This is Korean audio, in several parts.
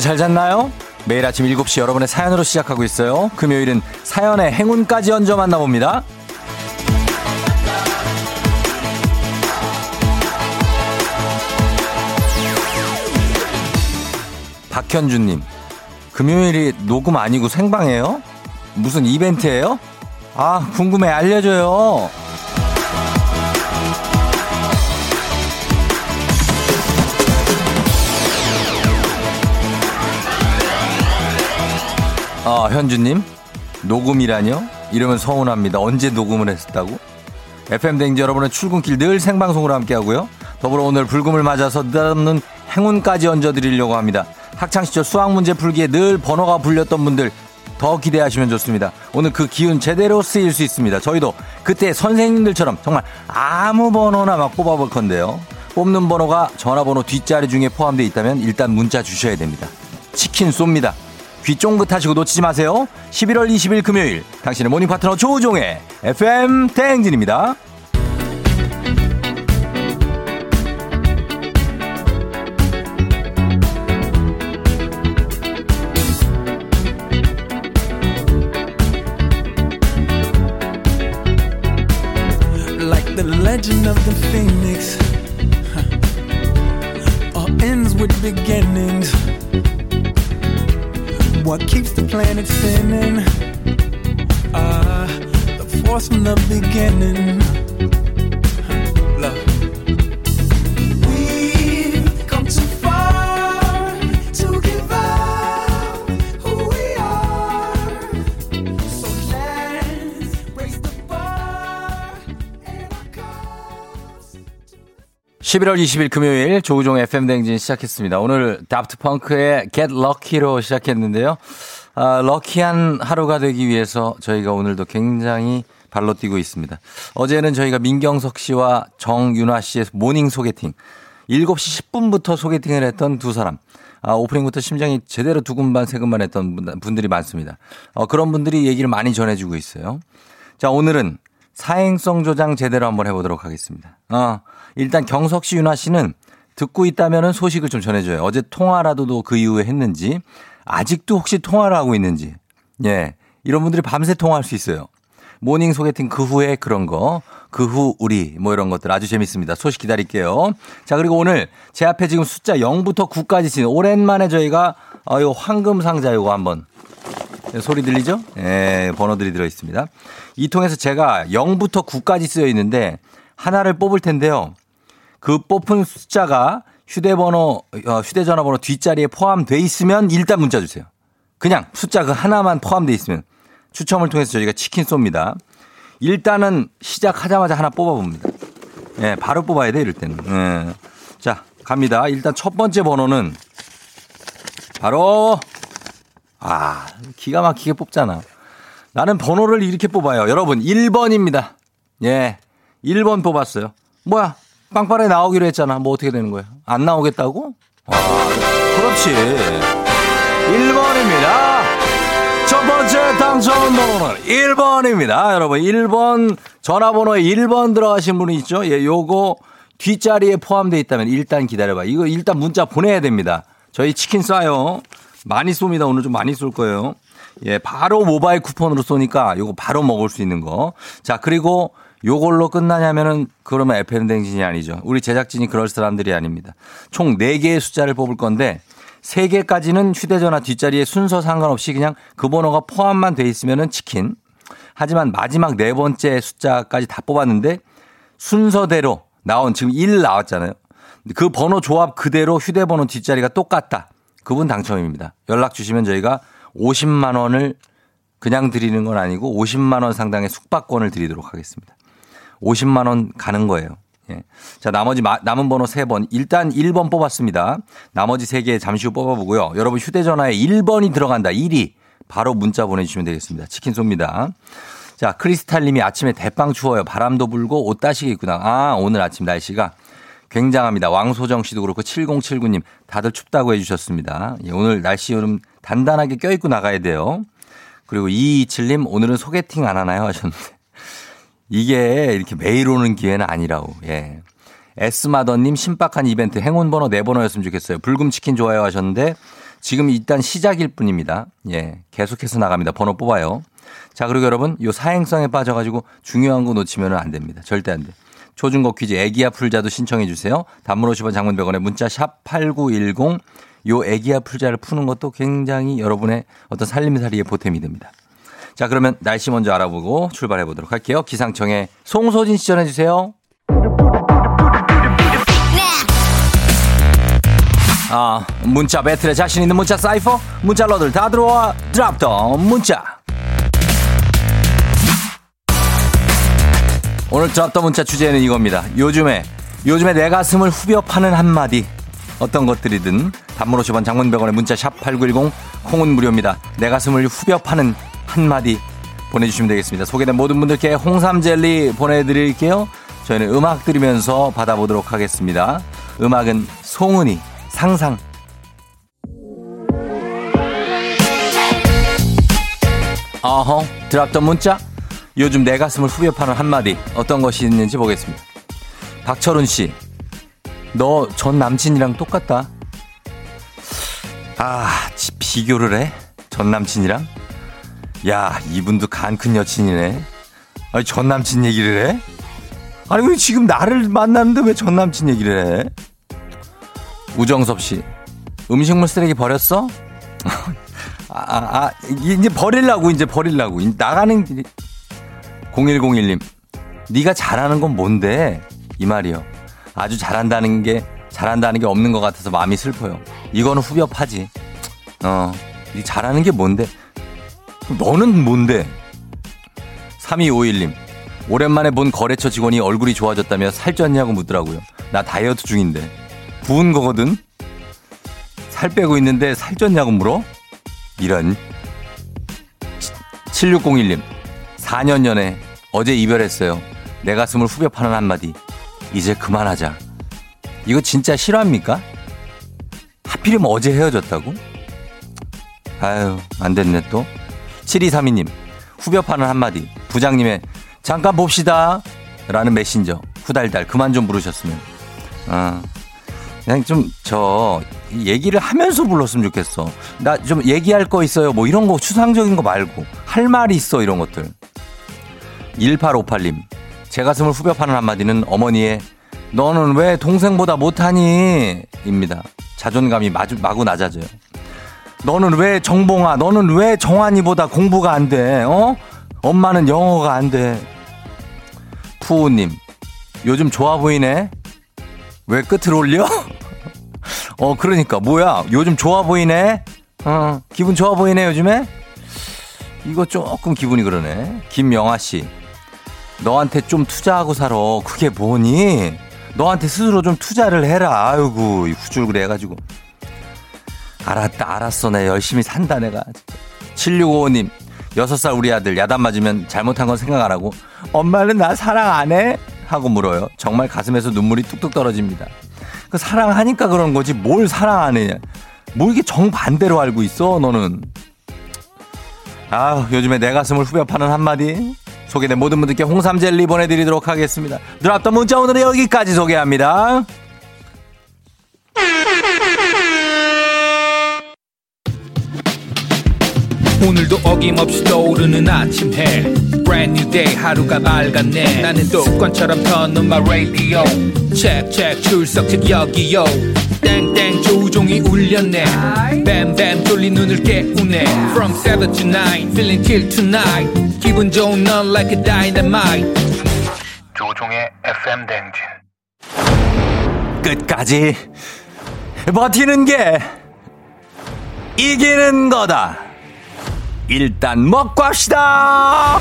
여러분 잘 잤나요? 매일 아침 7시 여러분의 사연으로 시작하고 있어요. 금요일은 사연의 행운까지 얹어 만나봅니다. 박현주님, 금요일이 녹음 아니고 생방이에요? 무슨 이벤트예요? 아, 궁금해. 알려줘요. 아, 현주님, 녹음이라뇨? 이러면 서운합니다. 언제 녹음을 했었다고? FM댕지 여러분의 출근길 늘 생방송으로 함께하고요. 더불어 오늘 불금을 맞아서 느닷없는 행운까지 얹어드리려고 합니다. 학창시절 수학문제 풀기에 늘 번호가 불렸던 분들 더 기대하시면 좋습니다. 오늘 그 기운 제대로 쓰일 수 있습니다. 저희도 그때 선생님들처럼 정말 아무 번호나 막 뽑아볼 건데요. 뽑는 번호가 전화번호 뒷자리 중에 포함되어 있다면 일단 문자 주셔야 됩니다. 치킨 쏩니다. 귀 쫑긋하시고 놓치지 마세요. 11월 20일 금요일 당신의 모닝 파트너 조우종의 FM 대행진입니다. What keeps the planet spinning? Uh, the force from the beginning 11월 20일 금요일 조우종 FM 댕진 시작했습니다. 오늘 다프트 펑크의 Get Lucky로 시작했는데요. 아, lucky한 하루가 되기 위해서 저희가 오늘도 굉장히 발로 뛰고 있습니다. 어제는 저희가 민경석 씨와 정윤화 씨의 morning 소개팅 7시 10분부터 소개팅을 했던 두 사람. 아, 오프닝부터 심장이 제대로 두근반 세근반 했던 분- 분들이 많습니다. 어, 그런 분들이 얘기를 많이 전해주고 있어요. 자, 오늘은 사행성 조장 제대로 한번 해보도록 하겠습니다. 어, 일단 경석 씨, 윤아 씨는 듣고 있다면 소식을 좀 전해줘요. 어제 통화라도 그 이후에 했는지, 아직도 혹시 통화를 하고 있는지, 예. 이런 분들이 밤새 통화할 수 있어요. morning 소개팅 그 후에 그런 거, 그 후 우리 뭐 이런 것들 아주 재밌습니다. 소식 기다릴게요. 자, 그리고 오늘 제 앞에 지금 숫자 0부터 9까지 쓰는 오랜만에 저희가 어, 요 황금 상자 요거 한번 소리 들리죠? 예, 번호들이 들어 있습니다. 이 통에서 제가 0부터 9까지 쓰여 있는데 하나를 뽑을 텐데요. 그 뽑은 숫자가 휴대번호, 어, 휴대전화번호 뒷자리에 포함돼 있으면 일단 문자 주세요. 그냥 숫자 그 하나만 포함돼 있으면 추첨을 통해서 저희가 치킨 쏩니다. 일단은 시작하자마자 하나 뽑아봅니다. 예, 바로 뽑아야 돼, 이럴 때는. 예. 자, 갑니다. 일단 첫 번째 번호는 바로 아, 기가 막히게 뽑잖아. 나는 번호를 이렇게 뽑아요. 여러분, 1번입니다. 예. 1번 뽑았어요. 뭐야? 빵빠레 나오기로 했잖아. 뭐 어떻게 되는 거야? 안 나오겠다고? 아, 그렇지. 1번입니다. 첫 번째 당첨 번호는 1번입니다. 여러분, 1번 전화번호에 1번 들어가신 분이 있죠? 예, 요거 뒷자리에 포함되어 있다면 일단 기다려봐. 이거 일단 문자 보내야 됩니다. 저희 치킨 쏴요. 많이 쏩니다. 오늘 좀 많이 쏠 거예요. 예, 바로 모바일 쿠폰으로 쏘니까 요거 바로 먹을 수 있는 거. 자, 그리고 요걸로 끝나냐면은 그러면 FM 댕진이 아니죠. 우리 제작진이 그럴 사람들이 아닙니다. 총 4개의 숫자를 뽑을 건데 3개까지는 휴대전화 뒷자리에 순서 상관없이 그냥 그 번호가 포함만 돼 있으면은 치킨. 하지만 마지막 네 번째 숫자까지 다 뽑았는데 순서대로 나온 지금 1 나왔잖아요. 그 번호 조합 그대로 휴대번호 뒷자리가 똑같다. 그분 당첨입니다. 연락 주시면 저희가 50만 원을 그냥 드리는 건 아니고 50만 원 상당의 숙박권을 드리도록 하겠습니다. 50만 원 가는 거예요. 예. 자, 나머지 마- 남은 번호 3번. 일단 1번 뽑았습니다. 나머지 3개 잠시 후 뽑아보고요. 여러분 휴대전화에 1번이 들어간다. 1위. 바로 문자 보내주시면 되겠습니다. 치킨 쏩니다. 자, 크리스탈 님이 아침에 대빵 추워요. 바람도 불고 옷 따시게 입구나. 아, 오늘 아침 날씨가 굉장합니다. 왕소정 씨도 그렇고 7079님 다들 춥다고 해주셨습니다. 예, 오늘 날씨 여름 단단하게 껴입고 나가야 돼요. 그리고 227님 오늘은 소개팅 안 하나요? 하셨는데. 이게 이렇게 매일 오는 기회는 아니라고. 예. 에스마더님 신박한 이벤트 행운번호 4번호였으면 좋겠어요. 불금치킨 좋아요 하셨는데 지금 일단 시작일 뿐입니다. 예. 계속해서 나갑니다. 번호 뽑아요. 자, 그리고 여러분, 요 사행성에 빠져가지고 중요한 거 놓치면 안 됩니다. 절대 안 돼. 초중고 퀴즈 애기야 풀자도 신청해 주세요. 단문 50원 장문 100원에 문자 샵 8910. 요 애기야 풀자를 푸는 것도 굉장히 여러분의 어떤 살림살이에 보탬이 됩니다. 자, 그러면 날씨 먼저 알아보고 출발해 보도록 할게요. 기상청에 송소진 씨 전해 주세요. 아, 문자 배틀에 자신 있는 문자 사이퍼? 문자러들 다 들어와 드랍 더 문자. 오늘 드랍 더 문자 주제는 이겁니다. 요즘에 요즘에 내 가슴을 후벼 파는 한마디. 어떤 것들이든 단문 50원 장문 100원의 문자 샵 8910 콩은 무료입니다. 내 가슴을 후벼 파는 한마디 보내주시면 되겠습니다. 소개된 모든 분들께 홍삼 젤리 보내드릴게요. 저희는 음악 들으면서 받아보도록 하겠습니다. 음악은 송은이 상상. 어허, 드랍던 문자. 요즘 내 가슴을 후벼 파는 한마디. 어떤 것이 있는지 보겠습니다. 박철훈 씨. 너 전 남친이랑 똑같다. 아, 비교를 해? 전 남친이랑? 야, 이분도 간 큰 여친이네. 아니, 전 남친 얘기를 해? 아니, 왜 지금 나를 만나는데 왜 전 남친 얘기를 해? 우정섭 씨. 음식물 쓰레기 버렸어? 아, 아, 아, 이제 버릴라고, 이제 버릴라고. 나가는 길이. 0101님. 네가 잘하는 건 뭔데? 이 말이요. 아주 잘한다는 게, 잘한다는 게 없는 것 같아서 마음이 슬퍼요. 이거는 후벼 파지. 어, 네 잘하는 게 뭔데? 너는 뭔데? 3251님. 오랜만에 본 거래처 직원이 얼굴이 좋아졌다며 살쪘냐고 묻더라고요. 나 다이어트 중인데. 부은 거거든? 살 빼고 있는데 살쪘냐고 물어? 이런. 7601님. 4년 전에 어제 이별했어요. 내 가슴을 후벼 파는 한마디. 이제 그만하자. 이거 진짜 실화입니까? 하필이면 어제 헤어졌다고? 아유, 안 됐네 또. 7232님. 후벼 파는 한마디. 부장님의 잠깐 봅시다. 라는 메신저. 후달달 그만 좀 부르셨으면. 아, 그냥 좀 저 얘기를 하면서 불렀으면 좋겠어. 나 좀 얘기할 거 있어요. 뭐 이런 거 추상적인 거 말고 할 말이 있어 이런 것들. 1858님. 제 가슴을 후벼 파는 한마디는 어머니의 너는 왜 동생보다 못하니? 입니다. 자존감이 마주, 마구 낮아져요. 너는 왜 정봉아, 너는 왜 정환이보다 공부가 안 돼? 어? 엄마는 영어가 안 돼. 푸우님, 요즘 좋아 보이네? 왜 끝을 올려? 어, 그러니까, 뭐야, 요즘 좋아 보이네? 어, 기분 좋아 보이네, 요즘에? 이거 조금 기분이 그러네. 김영아 씨, 너한테 좀 투자하고 살아. 그게 뭐니? 너한테 스스로 좀 투자를 해라. 아이고, 후줄그래 해가지고. 알았다, 알았어. 내 열심히 산다, 내가. 7655님, 6살 우리 아들 야단 맞으면 잘못한 건 생각 안 하고, 엄마는 나 사랑 안 해? 하고 물어요. 정말 가슴에서 눈물이 뚝뚝 떨어집니다. 그 사랑하니까 그런 거지, 뭘 사랑 안 해? 뭘 이렇게 정반대로 알고 있어, 너는? 아 요즘에 내 가슴을 후벼 파는 한마디. 소개된 모든 분들께 홍삼 젤리 보내드리도록 하겠습니다. 들어왔던 문자 오늘은 여기까지 소개합니다. 오늘도 어김없이 떠오르는 아침 해. Brand new day 하루가 밝았네. 나는 습관처럼 켜놓은 radio. Check check 출석책 여기요. 땡땡 울렸네. 뱀뱀 졸린 눈을 깨우네. From 7 to 9 feeling till tonight. 기분 좋은 넌 like a dynamite. 조종의 FM 댕진. 끝까지 버티는 게 이기는 거다. 일단 먹고 합시다.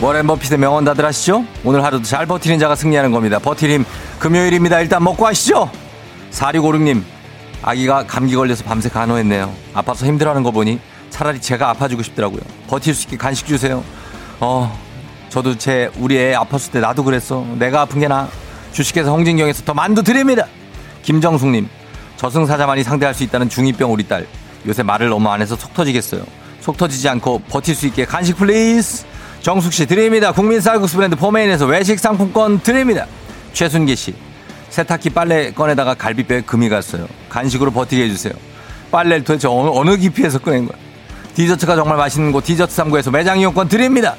워렌 버핏의 명언 다들 아시죠? 오늘 하루도 잘 버티는 자가 승리하는 겁니다. 버틸 힘 금요일입니다. 일단 먹고 하시죠. 4656님 아기가 감기 걸려서 밤새 간호했네요. 아파서 힘들어하는 거 보니 차라리 제가 아파주고 싶더라고요. 버틸 수 있게 간식 주세요. 어, 저도 제 우리 애 아팠을 때 나도 그랬어. 내가 아픈 게 나. 주식회사 홍진경에서 더 만두 드립니다. 김정숙님 저승사자만이 상대할 수 있다는 중2병 우리 딸. 요새 말을 너무 안 해서 속 터지겠어요. 속 터지지 않고 버틸 수 있게 간식 please. 정숙 씨 드립니다. 국민 쌀국수 브랜드 포메인에서 외식 상품권 드립니다. 최순기 씨 세탁기 빨래 꺼내다가 갈비뼈에 금이 갔어요. 간식으로 버티게 해주세요. 빨래를 도대체 어느, 어느 깊이에서 꺼낸 거야. 디저트가 정말 맛있는 곳 디저트 3구에서 매장 이용권 드립니다.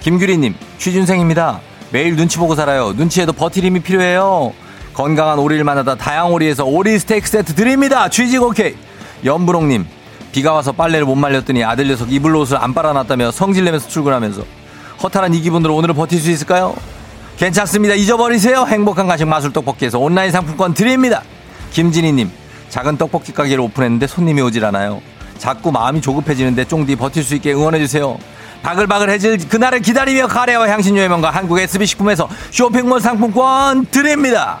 김규리님 취준생입니다. 매일 눈치 보고 살아요. 눈치에도 버티림이 필요해요. 건강한 오리를 만나다 다양오리에서 오리 스테이크 세트 드립니다. 취직 오케이. 연부롱님 비가 와서 빨래를 못 말렸더니 아들 녀석 이불 옷을 안 빨아놨다며 성질내면서 출근하면서 허탈한 이 기분으로 오늘은 버틸 수 있을까요? 괜찮습니다. 잊어버리세요. 행복한 간식 마술 떡볶이에서 온라인 상품권 드립니다. 김진희님 작은 떡볶이 가게를 오픈했는데 손님이 오질 않아요. 자꾸 마음이 조급해지는데 쫑디 버틸 수 있게 응원해주세요. 바글바글해질 그날을 기다리며 카레와 향신료의 명가 한국 SB식품에서 쇼핑몰 상품권 드립니다.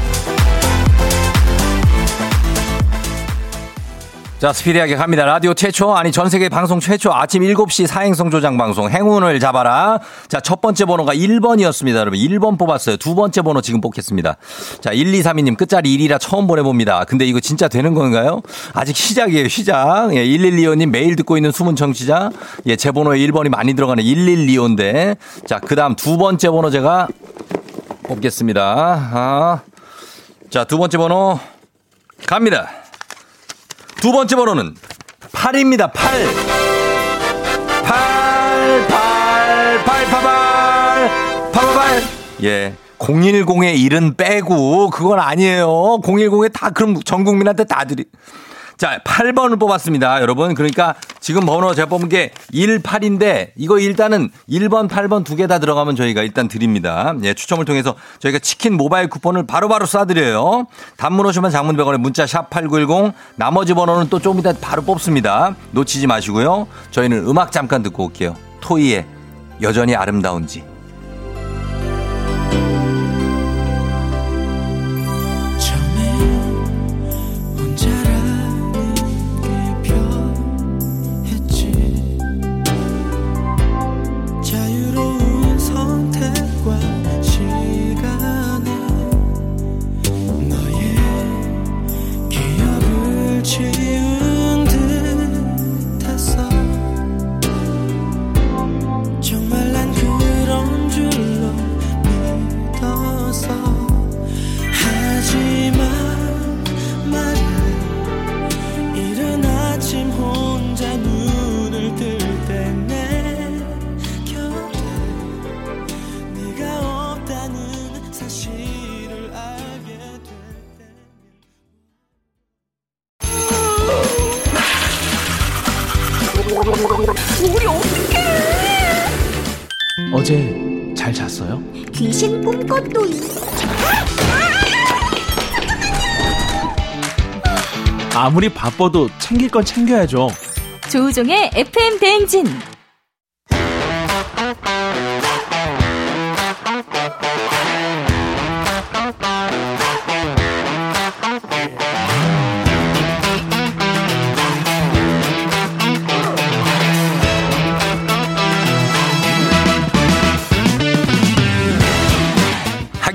자, 스피디하게 갑니다. 라디오 최초, 아니 전 세계 방송 최초 아침 7시 사행성 조장 방송 행운을 잡아라. 자, 첫 번째 번호가 1번이었습니다. 여러분, 1번 뽑았어요. 두 번째 번호 지금 뽑겠습니다. 자, 1232님 끝자리 1이라 처음 보내봅니다. 근데 이거 진짜 되는 건가요? 아직 시작이에요, 시작. 예, 1125님 매일 듣고 있는 숨은 청취자. 예, 제 번호에 1번이 많이 들어가는 1125인데. 자, 그 다음 두 번째 번호 제가 뽑겠습니다. 아. 자, 두 번째 번호 갑니다. 두 번째 번호는 8입니다. 8. 8, 8, 8, 8, 8, 8, 8. 예. 010의 1은 빼고 그건 아니에요. 010에 다 그럼 전 국민한테 다 드리. 자, 8번을 뽑았습니다. 여러분. 그러니까 지금 번호 제가 뽑은 게 1, 8인데 이거 일단은 1번, 8번 두 개 다 들어가면 저희가 일단 드립니다. 예, 추첨을 통해서 저희가 치킨 모바일 쿠폰을 바로바로 쏴드려요. 단문 오시면 장문 100원에 문자 샵 8910 나머지 번호는 또좀 이따 바로 뽑습니다. 놓치지 마시고요. 저희는 음악 잠깐 듣고 올게요. 토이의 여전히 아름다운지. 잤어요? 귀신 꿈꿨도이 아무리 바빠도 챙길 건 챙겨야죠. 조우종의 FM 대행진.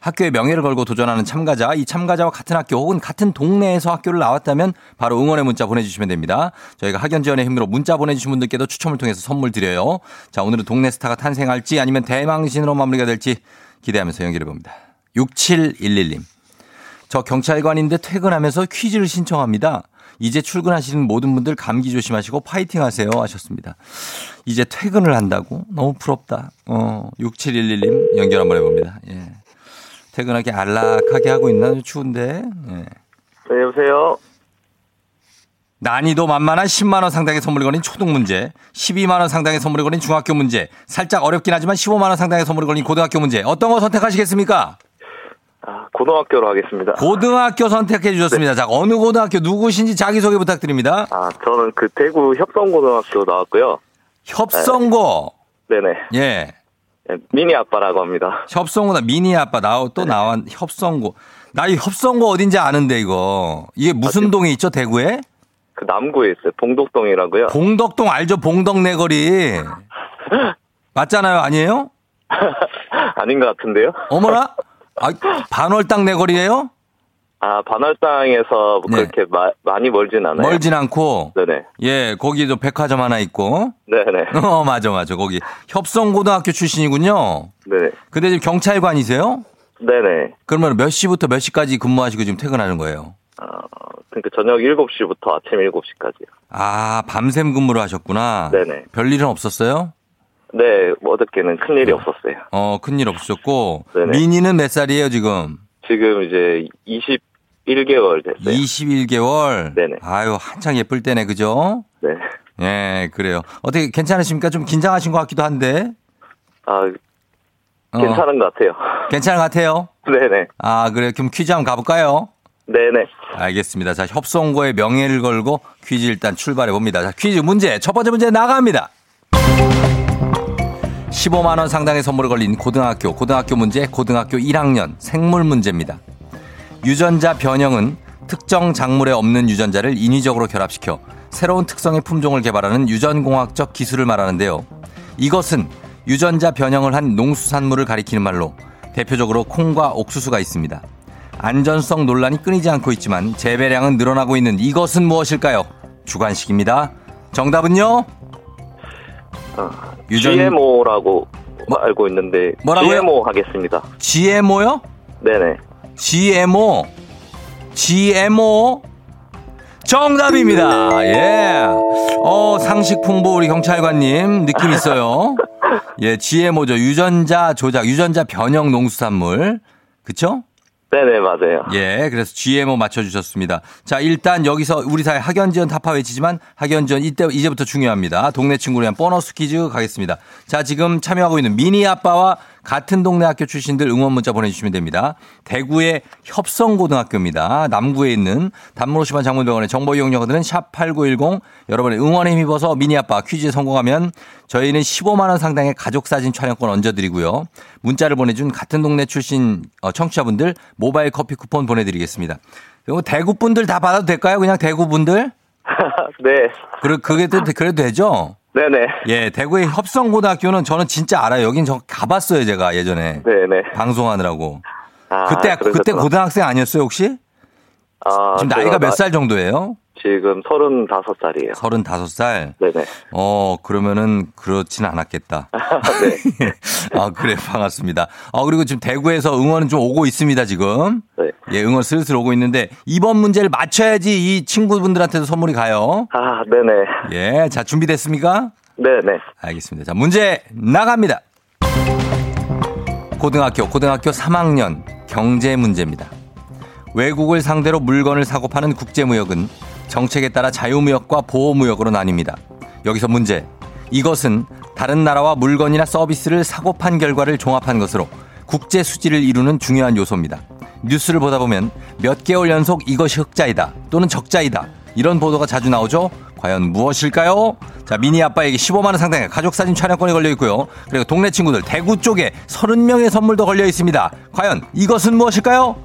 학교의 명예를 걸고 도전하는 참가자, 이 참가자와 같은 학교 혹은 같은 동네에서 학교를 나왔다면 바로 응원의 문자 보내주시면 됩니다. 저희가 학연 지원의 힘으로 문자 보내주신 분들께도 추첨을 통해서 선물 드려요. 자, 오늘은 동네 스타가 탄생할지 아니면 대망신으로 마무리가 될지 기대하면서 연결해 봅니다. 6711님. 저 경찰관인데 퇴근하면서 퀴즈를 신청합니다. 이제 출근하시는 모든 분들 감기 조심하시고 파이팅 하세요 하셨습니다. 이제 퇴근을 한다고? 너무 부럽다. 어, 6711님 연결 한번 해봅니다. 예. 퇴근하기 안락하게 하고 있나? 추운데. 예. 네, 여보세요? 난이도 만만한 10만 원 상당의 선물이 걸린 초등 문제, 12만 원 상당의 선물이 걸린 중학교 문제, 살짝 어렵긴 하지만 15만 원 상당의 선물이 걸린 고등학교 문제, 어떤 거 선택하시겠습니까? 아, 고등학교로 하겠습니다. 고등학교 선택해 주셨습니다. 자, 어느 고등학교 누구신지 자기 소개 부탁드립니다. 아, 저는 그 대구 협성고등학교 나왔고요. 협성고. 네네. 예. 네, 미니 아빠라고 합니다. 협성고나 미니 아빠 나오 또 나와 협성고. 나 이 협성고 어딘지 아는데 이거. 이게 무슨 동에 있죠, 대구에? 그 남구에 있어요. 봉독동이라고요. 봉덕동 알죠? 봉덕내 거리. 맞잖아요, 아니에요? 아닌 것 같은데요? 어머나? 아, 반월당 내 거리예요? 아, 반월당에서 네. 그렇게 마- 많이 멀진 않아요. 멀진 않고. 네네. 예, 거기도 백화점 하나 있고. 네네. 어, 맞아, 맞아. 거기 협성고등학교 출신이군요. 네네. 근데 지금 경찰관이세요? 네네. 그러면 몇 시부터 몇 시까지 근무하시고 지금 퇴근하는 거예요? 어, 그러니까 저녁 7시부터 아침 7시까지요. 아, 밤샘 근무를 하셨구나. 네네. 별일은 없었어요? 네, 뭐 어저께는 큰일이 없었어요. 어, 큰일 없으셨고. 네네. 미니는 몇 살이에요, 지금? 지금 이제 21개월 됐어요. 21개월? 네네. 아유, 한창 예쁠 때네, 그죠? 네. 예, 그래요. 어떻게 괜찮으십니까? 좀 긴장하신 것 같기도 한데. 아, 어, 괜찮은 것 같아요. 괜찮은 것 같아요. 네네. 아, 그래. 그럼 퀴즈 한번 가볼까요? 네네. 알겠습니다. 자, 협성고의 명예를 걸고 퀴즈 일단 출발해 봅니다. 자, 퀴즈 문제. 첫 번째 문제 나갑니다. 15만원 상당의 선물을 걸린 고등학교, 고등학교 문제, 고등학교 1학년 생물 문제입니다. 유전자 변형은 특정 작물에 없는 유전자를 인위적으로 결합시켜 새로운 특성의 품종을 개발하는 유전공학적 기술을 말하는데요. 이것은 유전자 변형을 한 농수산물을 가리키는 말로 대표적으로 콩과 옥수수가 있습니다. 안전성 논란이 끊이지 않고 있지만 재배량은 늘어나고 있는 이것은 무엇일까요? 주관식입니다. 정답은요? 유전- GMO라고 알고 있는데 뭐라고요? GMO 하겠습니다. GMO요? 네네. GMO. GMO. 정답입니다. 예. 어, 상식 풍부 우리 경찰관님 느낌 있어요. 예, GMO죠. 유전자 조작, 유전자 변형 농수산물. 그쵸? 네네 맞아요. 예, 그래서 GMO 맞춰주셨습니다. 자, 일단 여기서 우리 사회 학연지원 타파 외치지만 학연지원 이때, 이제부터 중요합니다. 동네 친구를 위한 보너스 퀴즈 가겠습니다. 자, 지금 참여하고 있는 미니 아빠와 같은 동네 학교 출신들 응원 문자 보내주시면 됩니다. 대구의 협성고등학교입니다. 남구에 있는 50원 장문병원의 정보 이용료들은 샵8910 여러분의 응원에 힘입어서 미니 아빠 퀴즈에 성공하면 저희는 15만원 상당의 가족사진 촬영권 얹어드리고요. 문자를 보내준 같은 동네 출신 어, 청취자분들 모바일 커피 쿠폰 보내드리겠습니다. 이거 대구 분들 다 받아도 될까요? 그냥 대구 분들? 네. 그래, 그게 또, 그래도 되죠? 네네. 예, 대구의 협성고등학교는 저는 진짜 알아요. 여긴 저 가봤어요, 제가 예전에. 네네. 방송하느라고. 아, 그때, 그때 그러셨구나. 고등학생 아니었어요, 혹시? 아, 지금 나이가 몇 나- 살 정도예요? 지금 35살이에요. 35살? 네네. 어, 그러면은 그렇진 않았겠다. 네. 아, 그래, 반갑습니다. 아, 그리고 지금 대구에서 응원은 좀 오고 있습니다, 지금. 네. 예, 응원 슬슬 오고 있는데, 이번 문제를 맞춰야지 이 친구분들한테도 선물이 가요. 아, 네네. 예, 자, 준비됐습니까? 네네. 알겠습니다. 자, 문제 나갑니다. 고등학교, 고등학교 3학년 경제 문제입니다. 외국을 상대로 물건을 사고 파는 국제무역은 정책에 따라 자유무역과 보호무역으로 나뉩니다. 여기서 문제. 이것은 다른 나라와 물건이나 서비스를 사고 판 결과를 종합한 것으로 국제 수지를 이루는 중요한 요소입니다. 뉴스를 보다 보면 몇 개월 연속 이것이 흑자이다 또는 적자이다 이런 보도가 자주 나오죠. 과연 무엇일까요? 자, 미니 아빠에게 15만 원 상당의 가족 사진 촬영권이 걸려 있고요. 그리고 동네 친구들 대구 쪽에 30명의 선물도 걸려 있습니다. 과연 이것은 무엇일까요?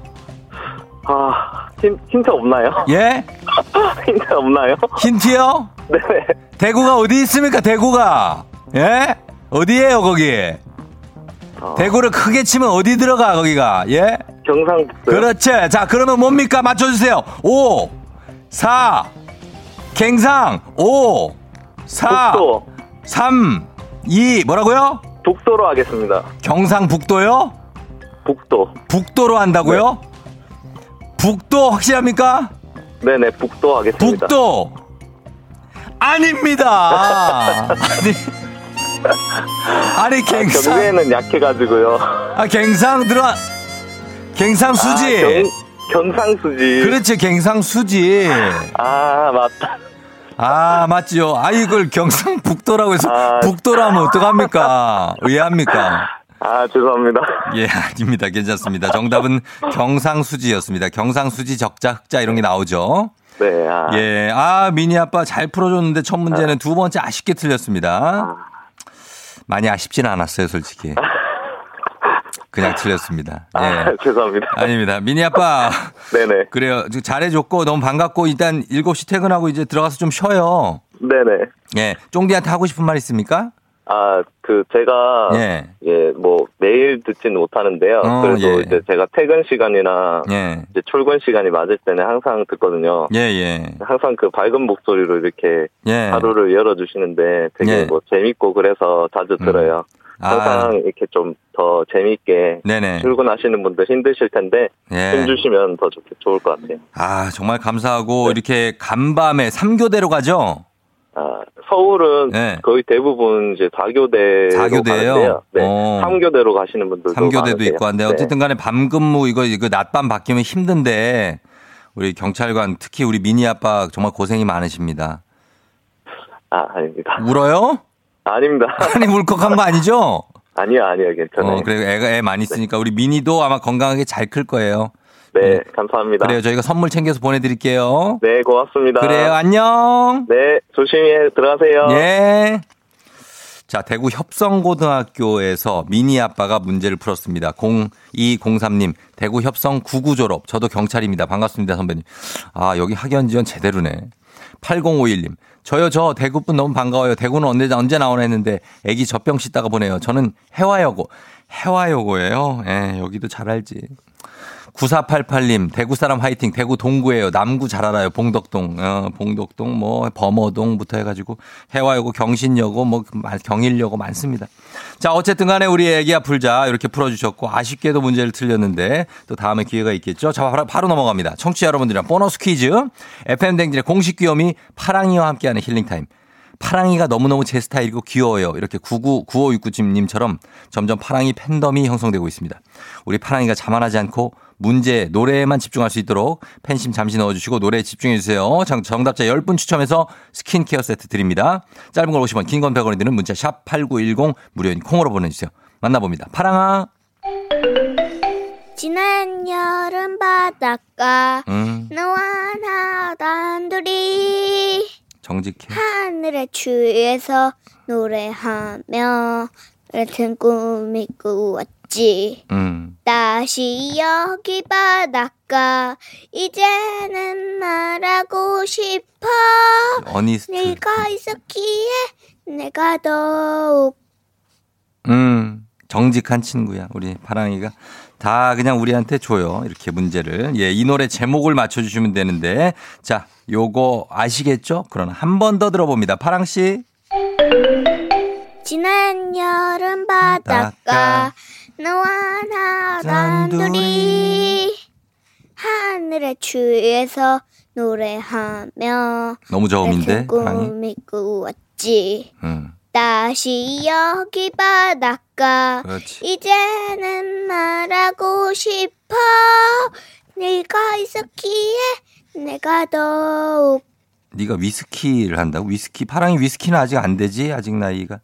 아, 힌, 힌트 없나요? 예? 힌트 없나요? 힌트요? 네네. 대구가 어디 있습니까? 대구가. 예? 어디예요, 거기? 어, 대구를 크게 치면 어디 들어가, 거기가? 예? 경상북도. 그렇지. 자, 그러면 뭡니까? 맞춰주세요. 5, 4, 갱상, 5, 4, 북도. 3, 2, 뭐라고요? 북도로 하겠습니다. 경상북도요? 북도. 북도로 한다고요? 북도 확실합니까? 네네, 북도 하겠습니다. 북도 아닙니다. 아니 아니 갱상 경제에는 약해가지고요. 아 갱상 들어 갱상 수지 아, 경, 경상 수지. 그렇지 갱상 수지 아, 맞다. 아 맞지요 아 이걸 경상 북도라고 해서 아. 북도라면 어떡합니까 의아합니까 아, 죄송합니다. 예 아닙니다 괜찮습니다 정답은 경상수지였습니다 경상수지 적자 흑자 이런 게 나오죠 네, 아. 예, 아, 미니 아빠 잘 풀어줬는데 첫 문제는 두 번째 아쉽게 틀렸습니다. 많이 아쉽지는 않았어요, 솔직히. 그냥 틀렸습니다. 아, 예. 죄송합니다. 아닙니다. 미니 아빠. 네네. 그래요. 잘해줬고 너무 반갑고 일단 7시 퇴근하고 이제 들어가서 좀 쉬어요. 네네. 예. 쫑디한테 하고 싶은 말 있습니까? 아, 그, 제가, 예. 예, 뭐, 매일 듣지는 못하는데요. 어, 그래도 예. 이제 제가 퇴근 시간이나, 예. 이제 출근 시간이 맞을 때는 항상 듣거든요. 예, 예. 항상 그 밝은 목소리로 이렇게 예. 하루를 열어주시는데 되게 예. 뭐 재밌고 그래서 자주 음. 들어요. 아, 항상 이렇게 좀 더 재밌게 네네. 출근하시는 분들 힘드실 텐데 예. 힘주시면 더 좋, 좋을 것 같아요. 아, 정말 감사하고 네. 이렇게 간밤에 3교대로 가죠? 아, 서울은 네. 거의 대부분 이제 4교대로 4교대예요? 가는데요. 네. 어. 3교대로 가시는 분들도 3교대도 많으세요. 있고 한데 네. 어쨌든 간에 밤 근무 이거 이거 낮밤 바뀌면 힘든데 우리 경찰관 특히 우리 미니 아빠 정말 고생이 많으십니다. 아, 아닙니다. 울어요? 아닙니다. 아니 울컥한 거 아니죠? 아니요, 아니요, 괜찮아요. 어, 그래 애가 애 많이 있으니까 우리 미니도 아마 건강하게 잘 클 거예요. 네, 음. 감사합니다. 그래요. 저희가 선물 챙겨서 보내드릴게요. 네, 고맙습니다. 그래요. 안녕. 네, 조심히 들어가세요. 예. 자, 대구 협성고등학교에서 미니 아빠가 문제를 풀었습니다. 0203님, 대구 협성 99 졸업. 저도 경찰입니다. 반갑습니다, 선배님. 아, 여기 학연 지원 제대로네. 8051님, 저요, 저 대구분 너무 반가워요. 대구는 언제, 언제 나오나 했는데 애기 젖병 씻다가 보내요. 저는 해화여고. 해화여고예요. 예, 여기도 잘 알지. 9488님, 대구 사람 화이팅, 대구 동구예요. 남구 잘 알아요. 봉덕동, 어, 봉덕동, 뭐, 범어동부터 해가지고, 해화여고, 경신여고, 뭐, 경일여고 많습니다. 자, 어쨌든 간에 우리 애기야 풀자. 이렇게 풀어주셨고, 아쉽게도 문제를 틀렸는데, 또 다음에 기회가 있겠죠. 자, 바로, 바로 넘어갑니다. 청취자 여러분들이랑 보너스 퀴즈. FM댕진의 공식 귀요미 파랑이와 함께하는 힐링타임. 파랑이가 너무너무 제 스타일이고 귀여워요. 이렇게 99, 9569님처럼 점점 파랑이 팬덤이 형성되고 있습니다. 우리 파랑이가 자만하지 않고 문제, 노래에만 집중할 수 있도록 팬심 잠시 넣어주시고 노래에 집중해주세요. 정- 정답자 10분 추첨해서 스킨케어 세트 드립니다. 짧은 걸 50원, 긴 건 100원이 드는 문자 샵 8910 무료인 콩으로 보내주세요. 만나봅니다. 파랑아. 지난 여름 바닷가 음, 너와 나 단둘이 정직해. 하늘에 취해서 노래하며 같은 꿈이 꾸었 다 그리웠지. 음. 다시 여기 바닷가 이제는 말하고 싶어 어니스트. 네가 있었기에 내가 더욱 음. 정직한 친구야. 우리 파랑이가 다 그냥 우리한테 줘요. 이렇게 문제를. 예, 이 노래 제목을 맞춰 주시면 되는데. 자, 요거 아시겠죠? 그럼 한 번 더 들어봅니다. 파랑 씨. 지난 여름 바닷가 바닷가. 너와 나 단둘이 하늘에 취해서 노래하며 너무 저음인데. 꿈이 꾸었지 음. 다시 여기 바닷가 그렇지. 이제는 말하고 싶어 네가 있었기에 내가 더욱 네가 위스키를 한다고? 위스키 파랑이 위스키는 아직 안 되지? 아직 나이가.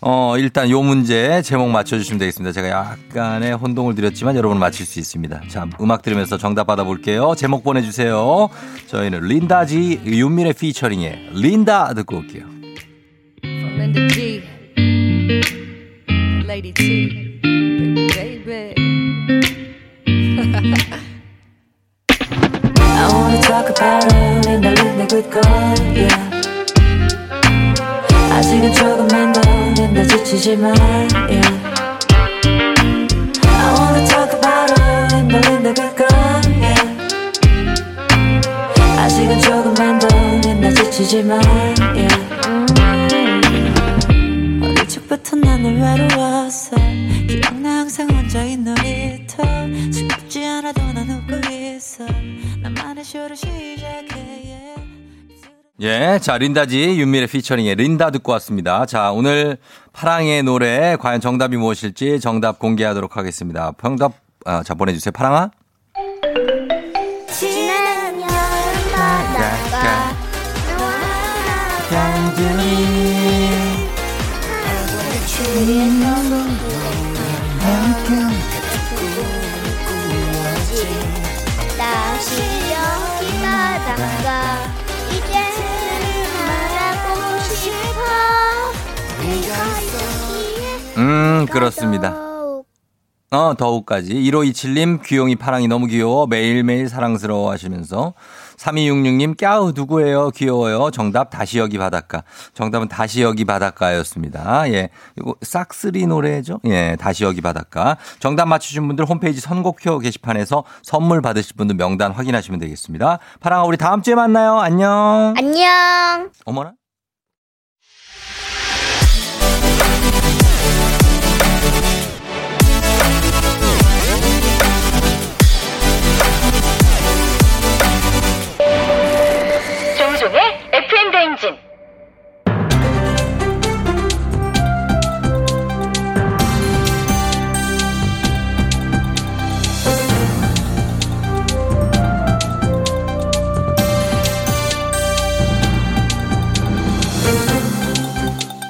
어, 일단 요 문제 제목 맞춰 주시면 되겠습니다. 제가 약간의 혼동을 드렸지만 여러분 맞힐 수 있습니다. 자, 음악 들으면서 정답 받아볼게요. 제목 보내주세요. 저희는 린다지 윤미래 피처링의 린다 듣고 올게요. Linda G. Lady T. Baby. I wanna talk about it in the Linda good girl, yeah. 아직은 조금만 더 낸다 지치지만, yeah. I wanna talk about it good girl, yeah. 아직은 조금만 더 낸다 지치지만, yeah. 음. 어릴 적부터 나는 외로웠어 기억나 항상 혼자인 놀이터 즐겁지 않아도 난 웃고 있어 나만의 쇼를 시작해 yeah. 예, 자, 린다지 윤미래 피처링의 린다 듣고 왔습니다. 자, 오늘 파랑의 노래 과연 정답이 무엇일지 정답 공개하도록 하겠습니다. 정답, 아, 자, 보내주세요. 파랑아. 지난 여름 다시 여기 음, 그렇습니다. 어, 더욱까지. 1527님, 귀용이 파랑이 너무 귀여워. 매일매일 사랑스러워 하시면서. 3266님, 깨우 누구예요? 귀여워요. 정답, 다시 여기 바닷가. 정답은 다시 여기 바닷가였습니다. 예. 이거 싹쓸이 노래죠? 예, 다시 여기 바닷가. 정답 맞추신 분들 홈페이지 선곡표 게시판에서 선물 받으실 분들 명단 확인하시면 되겠습니다. 파랑아, 우리 다음 주에 만나요. 안녕. 안녕 어머나.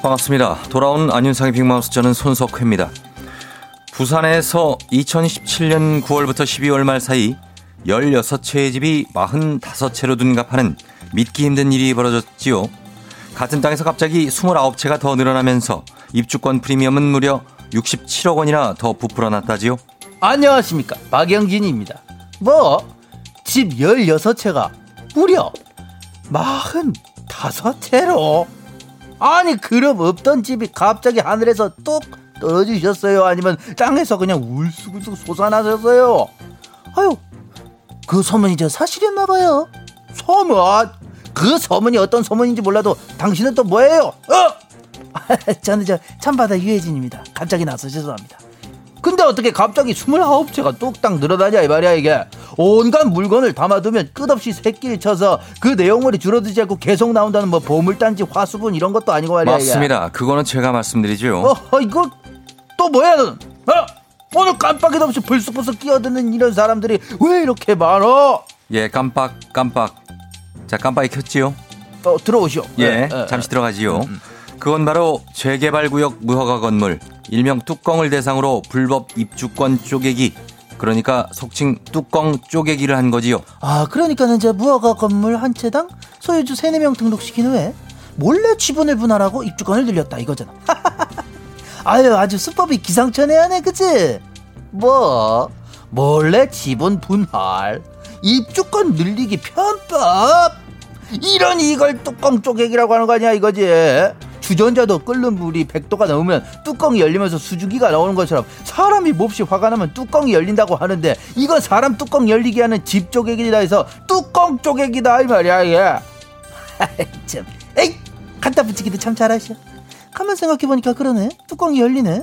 반갑습니다. 돌아온 안윤상의 빅마우스 저는 손석회입니다. 부산에서 2017년 9월부터 12월 말 사이 16채의 집이 45채로 둔갑하는 믿기 힘든 일이 벌어졌지요. 같은 땅에서 갑자기 29채가 더 늘어나면서 입주권 프리미엄은 무려 67억 원이나 더 부풀어 났다지요. 안녕하십니까 박영진입니다 뭐 집 16채가 무려 45채로 아니 그럼 없던 집이 갑자기 하늘에서 뚝 떨어지셨어요? 아니면 땅에서 그냥 울쑥울쑥 솟아나셨어요? 아유 그 소문이 저 사실이었나 봐요. 소문? 그 소문이 어떤 소문인지 몰라도 당신은 또 뭐예요? 어? 저는 저 참바다 유해진입니다. 갑자기 나서 죄송합니다 근데 어떻게 갑자기 29채가 뚝딱 늘어나냐 이 말이야 이게 온갖 물건을 담아두면 끝없이 새끼를 쳐서 그 내용물이 줄어들지 않고 계속 나온다는 뭐 보물단지 화수분 이런 것도 아니고 말이야 맞습니다. 그거는 제가 말씀드리죠. 이게. 어, 어 이거 또 뭐야 너는 어? 오늘 깜빡이도 없이 불쑥불쑥 끼어드는 이런 사람들이 왜 이렇게 많어 예, 깜빡 깜빡. 자, 깜빡이 켰지요? 어, 들어오시오 예, 예, 예, 잠시 예. 들어가지요. 음, 음. 그건 바로 재개발구역 무허가 건물, 일명 뚜껑을 대상으로 불법 입주권 쪼개기, 그러니까 속칭 뚜껑 쪼개기를 한 거지요. 아 그러니까는 이제 무허가 건물 한 채당 소유주 세네 명 등록시킨 후에 몰래 지분을 분할하고 입주권을 늘렸다 이거잖아. 아유 아주 수법이 기상천외하네 그치? 뭐? 몰래 지분 분할 입주권 늘리기 편법? 이런 이걸 뚜껑 쪼개기라고 하는 거 아니야 이거지 주전자도 끓는 물이 100도가 넘으면 뚜껑이 열리면서 수증기가 나오는 것처럼 사람이 몹시 화가 나면 뚜껑이 열린다고 하는데 이건 사람 뚜껑 열리게 하는 집 쪼개기다 해서 뚜껑 쪼개기다 이 말이야 이게. 참. 에이 갖다 붙이기도 참 잘하셔. 가만 생각해보니까 그러네. 뚜껑이 열리네.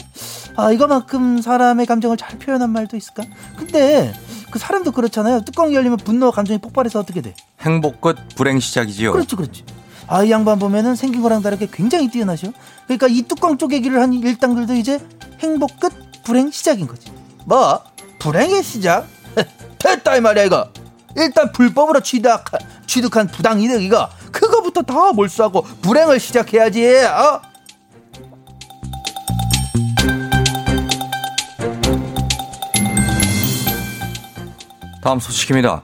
아 이거만큼 사람의 감정을 잘 표현한 말도 있을까? 근데 그 사람도 그렇잖아요. 뚜껑이 열리면 분노 감정이 폭발해서 어떻게 돼? 행복 끝 불행 시작이지요. 그렇죠 그렇지 아 이 양반 보면은 생긴 거랑 다르게 굉장히 뛰어나셔. 그러니까 이 뚜껑 쪼개기를 한 일당들도 이제 행복 끝 불행 시작인 거지. 뭐? 불행의 시작? 됐다 이 말이야 이거. 일단 불법으로 취득, 취득한 부당 이득 이거. 그거부터 다 몰수하고 불행을 시작해야지 어? 다음 소식입니다.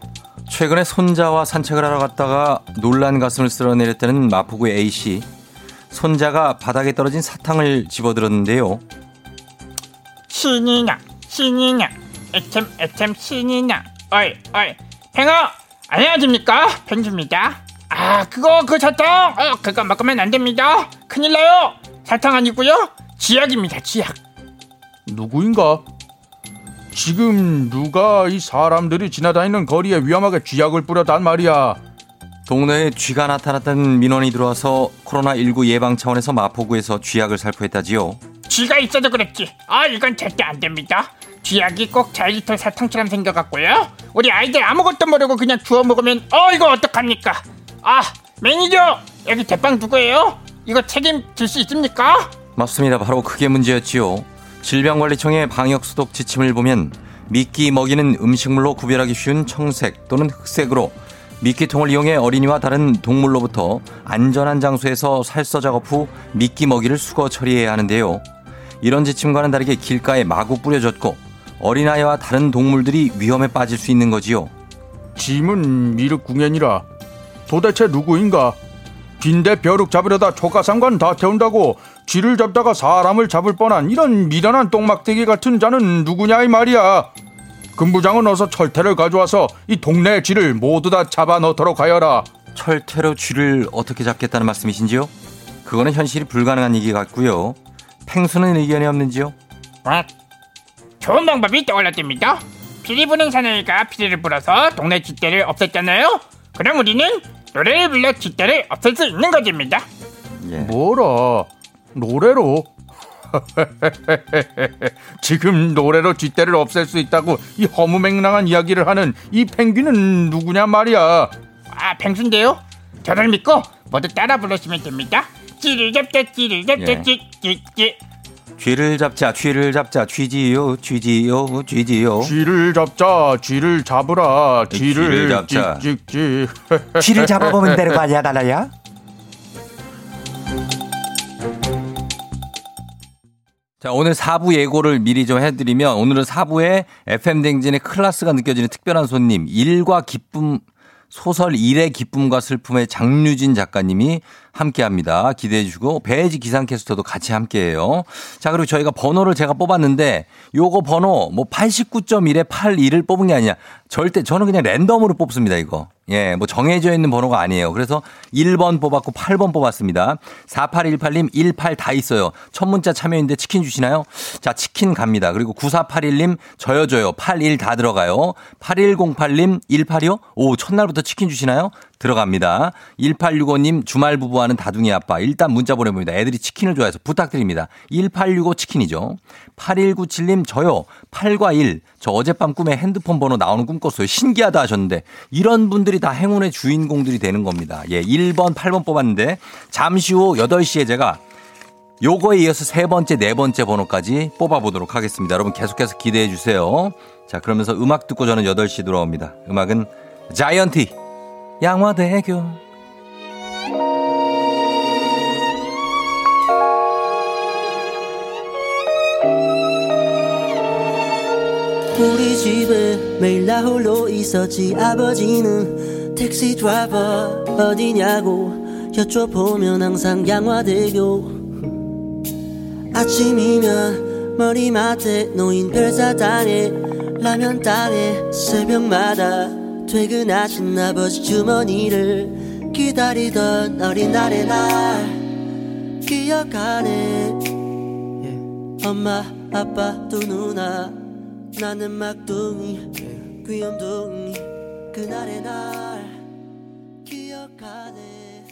최근에 손자와 산책을 하러 갔다가 놀란 가슴을 쓸어내렸다는 마포구의 A씨. 손자가 바닥에 떨어진 사탕을 집어들었는데요. 신이냐 신이냐 애템 애템 신이냐. 어이 어이 팽어 안녕하십니까? 팽주입니다. 아 그거 그 사탕 어 그거 먹으면 안 됩니다. 큰일 나요. 사탕 아니고요. 지약입니다 지약. 누구인가? 지금 누가 이 사람들이 지나다니는 거리에 위험하게 쥐약을 뿌렸단 말이야. 동네에 쥐가 나타났다는 민원이 들어와서 코로나19 예방 차원에서 마포구에서 쥐약을 살포했다지요. 쥐가 있어도 그랬지 아 이건 절대 안 됩니다 쥐약이 꼭 자일리톨 사탕처럼 생겨갖고요 우리 아이들 아무것도 모르고 그냥 주워 먹으면 어 이거 어떡합니까 아 매니저 여기 대빵 누구예요 이거 책임질 수 있습니까 맞습니다. 바로 그게 문제였지요. 질병관리청의 방역수독 지침을 보면 미끼 먹이는 음식물로 구별하기 쉬운 청색 또는 흑색으로 미끼통을 이용해 어린이와 다른 동물로부터 안전한 장소에서 살서 작업 후 미끼 먹이를 수거 처리해야 하는데요. 이런 지침과는 다르게 길가에 마구 뿌려졌고 어린아이와 다른 동물들이 위험에 빠질 수 있는 거지요. 짐은 미륵궁연이라 도대체 누구인가? 빈대 벼룩 잡으려다 초가상관 다 태운다고 쥐를 잡다가 사람을 잡을 뻔한 이런 미련한 똥막대기 같은 자는 누구냐 이 말이야. 금부장은 어서 철퇴를 가져와서 이 동네 쥐를 모두 다 잡아 넣도록 하여라. 철퇴로 쥐를 어떻게 잡겠다는 말씀이신지요? 그거는 현실이 불가능한 얘기 같고요. 팽수는 의견이 없는지요? 아, 좋은 방법이 떠올랐답니다 피리 부는 사나이가 피리를 불어서 동네 쥐떼를 없앴잖아요 그럼 우리는 노래를 불러 쥐떼를 없앨 수 있는 것입니다 뭐라? 노래로? 지금 노래로 쥐떼를 없앨 수 있다고 이 허무맹랑한 이야기를 하는 이 펭귄은 누구냐 말이야. 아 펭수인데요 저를 믿고 모두 따라 부르시면 됩니다 쥐를 잡자 쥐를 잡자 예. 쥐 쥐 쥐 쥐를 잡자, 쥐를 잡자, 쥐지요, 쥐지요, 쥐지요. 쥐를 잡자, 쥐를 잡으라, 쥐를 쥐를 잡자. 찍찍찍. 쥐를 잡아보면 되는 거 아니야, 나라야? 자, 오늘 4부 예고를 미리 좀 해드리면 오늘은 4부에 FM댕진의 클라스가 느껴지는 특별한 손님, 일과 기쁨, 소설 일의 기쁨과 슬픔의 장류진 작가님이 함께 합니다. 기대해 주시고, 배지 기상캐스터도 같이 함께 해요. 자, 그리고 저희가 번호를 제가 뽑았는데, 요거 번호 뭐 89.1에 81을 뽑은 게 아니야. 절대 저는 그냥 랜덤으로 뽑습니다, 이거. 예, 뭐 정해져 있는 번호가 아니에요. 그래서 1번 뽑았고 8번 뽑았습니다. 4818님 18 다 있어요. 첫 문자 참여인데 치킨 주시나요? 자, 치킨 갑니다. 그리고 9481님 저요 저요 81 다 들어가요. 8108님 18이요? 오, 첫날부터 치킨 주시나요? 들어갑니다. 1865님 주말 부부하는 다둥이 아빠. 일단 문자 보내봅니다. 애들이 치킨을 좋아해서 부탁드립니다. 1865 치킨이죠. 8197님 저요. 8과 1. 저 어젯밤 꿈에 핸드폰 번호 나오는 꿈 꿨어요. 신기하다 하셨는데 이런 분들이 다 행운의 주인공들이 되는 겁니다. 예, 1번, 8번 뽑았는데 잠시 후 8시에 제가 요거에 이어서 세 번째, 네 번째 번호까지 뽑아보도록 하겠습니다. 여러분 계속해서 기대해 주세요. 자, 그러면서 음악 듣고 저는 8시 돌아옵니다. 음악은 자이언티, 양화대교. 우리 집에 매일 나 홀로 있었지 아버지는 택시 드라이버 어디냐고 여쭤보면 항상 양화대교 아침이면 머리맡에 놓인 별사탕에 라면 땅에 새벽마다 퇴근하신 아버지 주머니를 기다리던 어린 날의 날. 기억하네. 예. 엄마 아빠 두 누나. 나는 막둥이 귀염둥이. 그날의 날. 기억하네.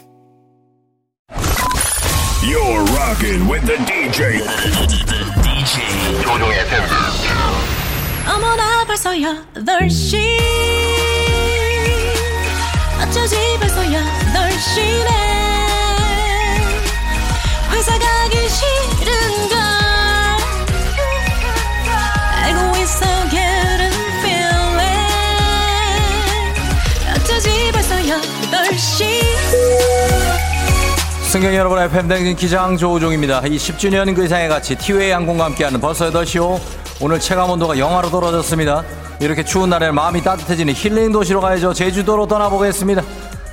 You're rocking with the DJ. DJ. 어머나 벌써 8시 어쩌지 벌써 8시네 회사 가기 싫은 걸 알고 있어 getting feeling 어쩌지 벌써 8시 승객 여러분 FM 댕진 기장 조우종입니다. 이 10주년 그 이상의 가치 티웨이 항공과 함께하는 벌써 8시오. 오늘 체감 온도가 영하로 떨어졌습니다. 이렇게 추운 날에 마음이 따뜻해지는 힐링 도시로 가야죠. 제주도로 떠나보겠습니다.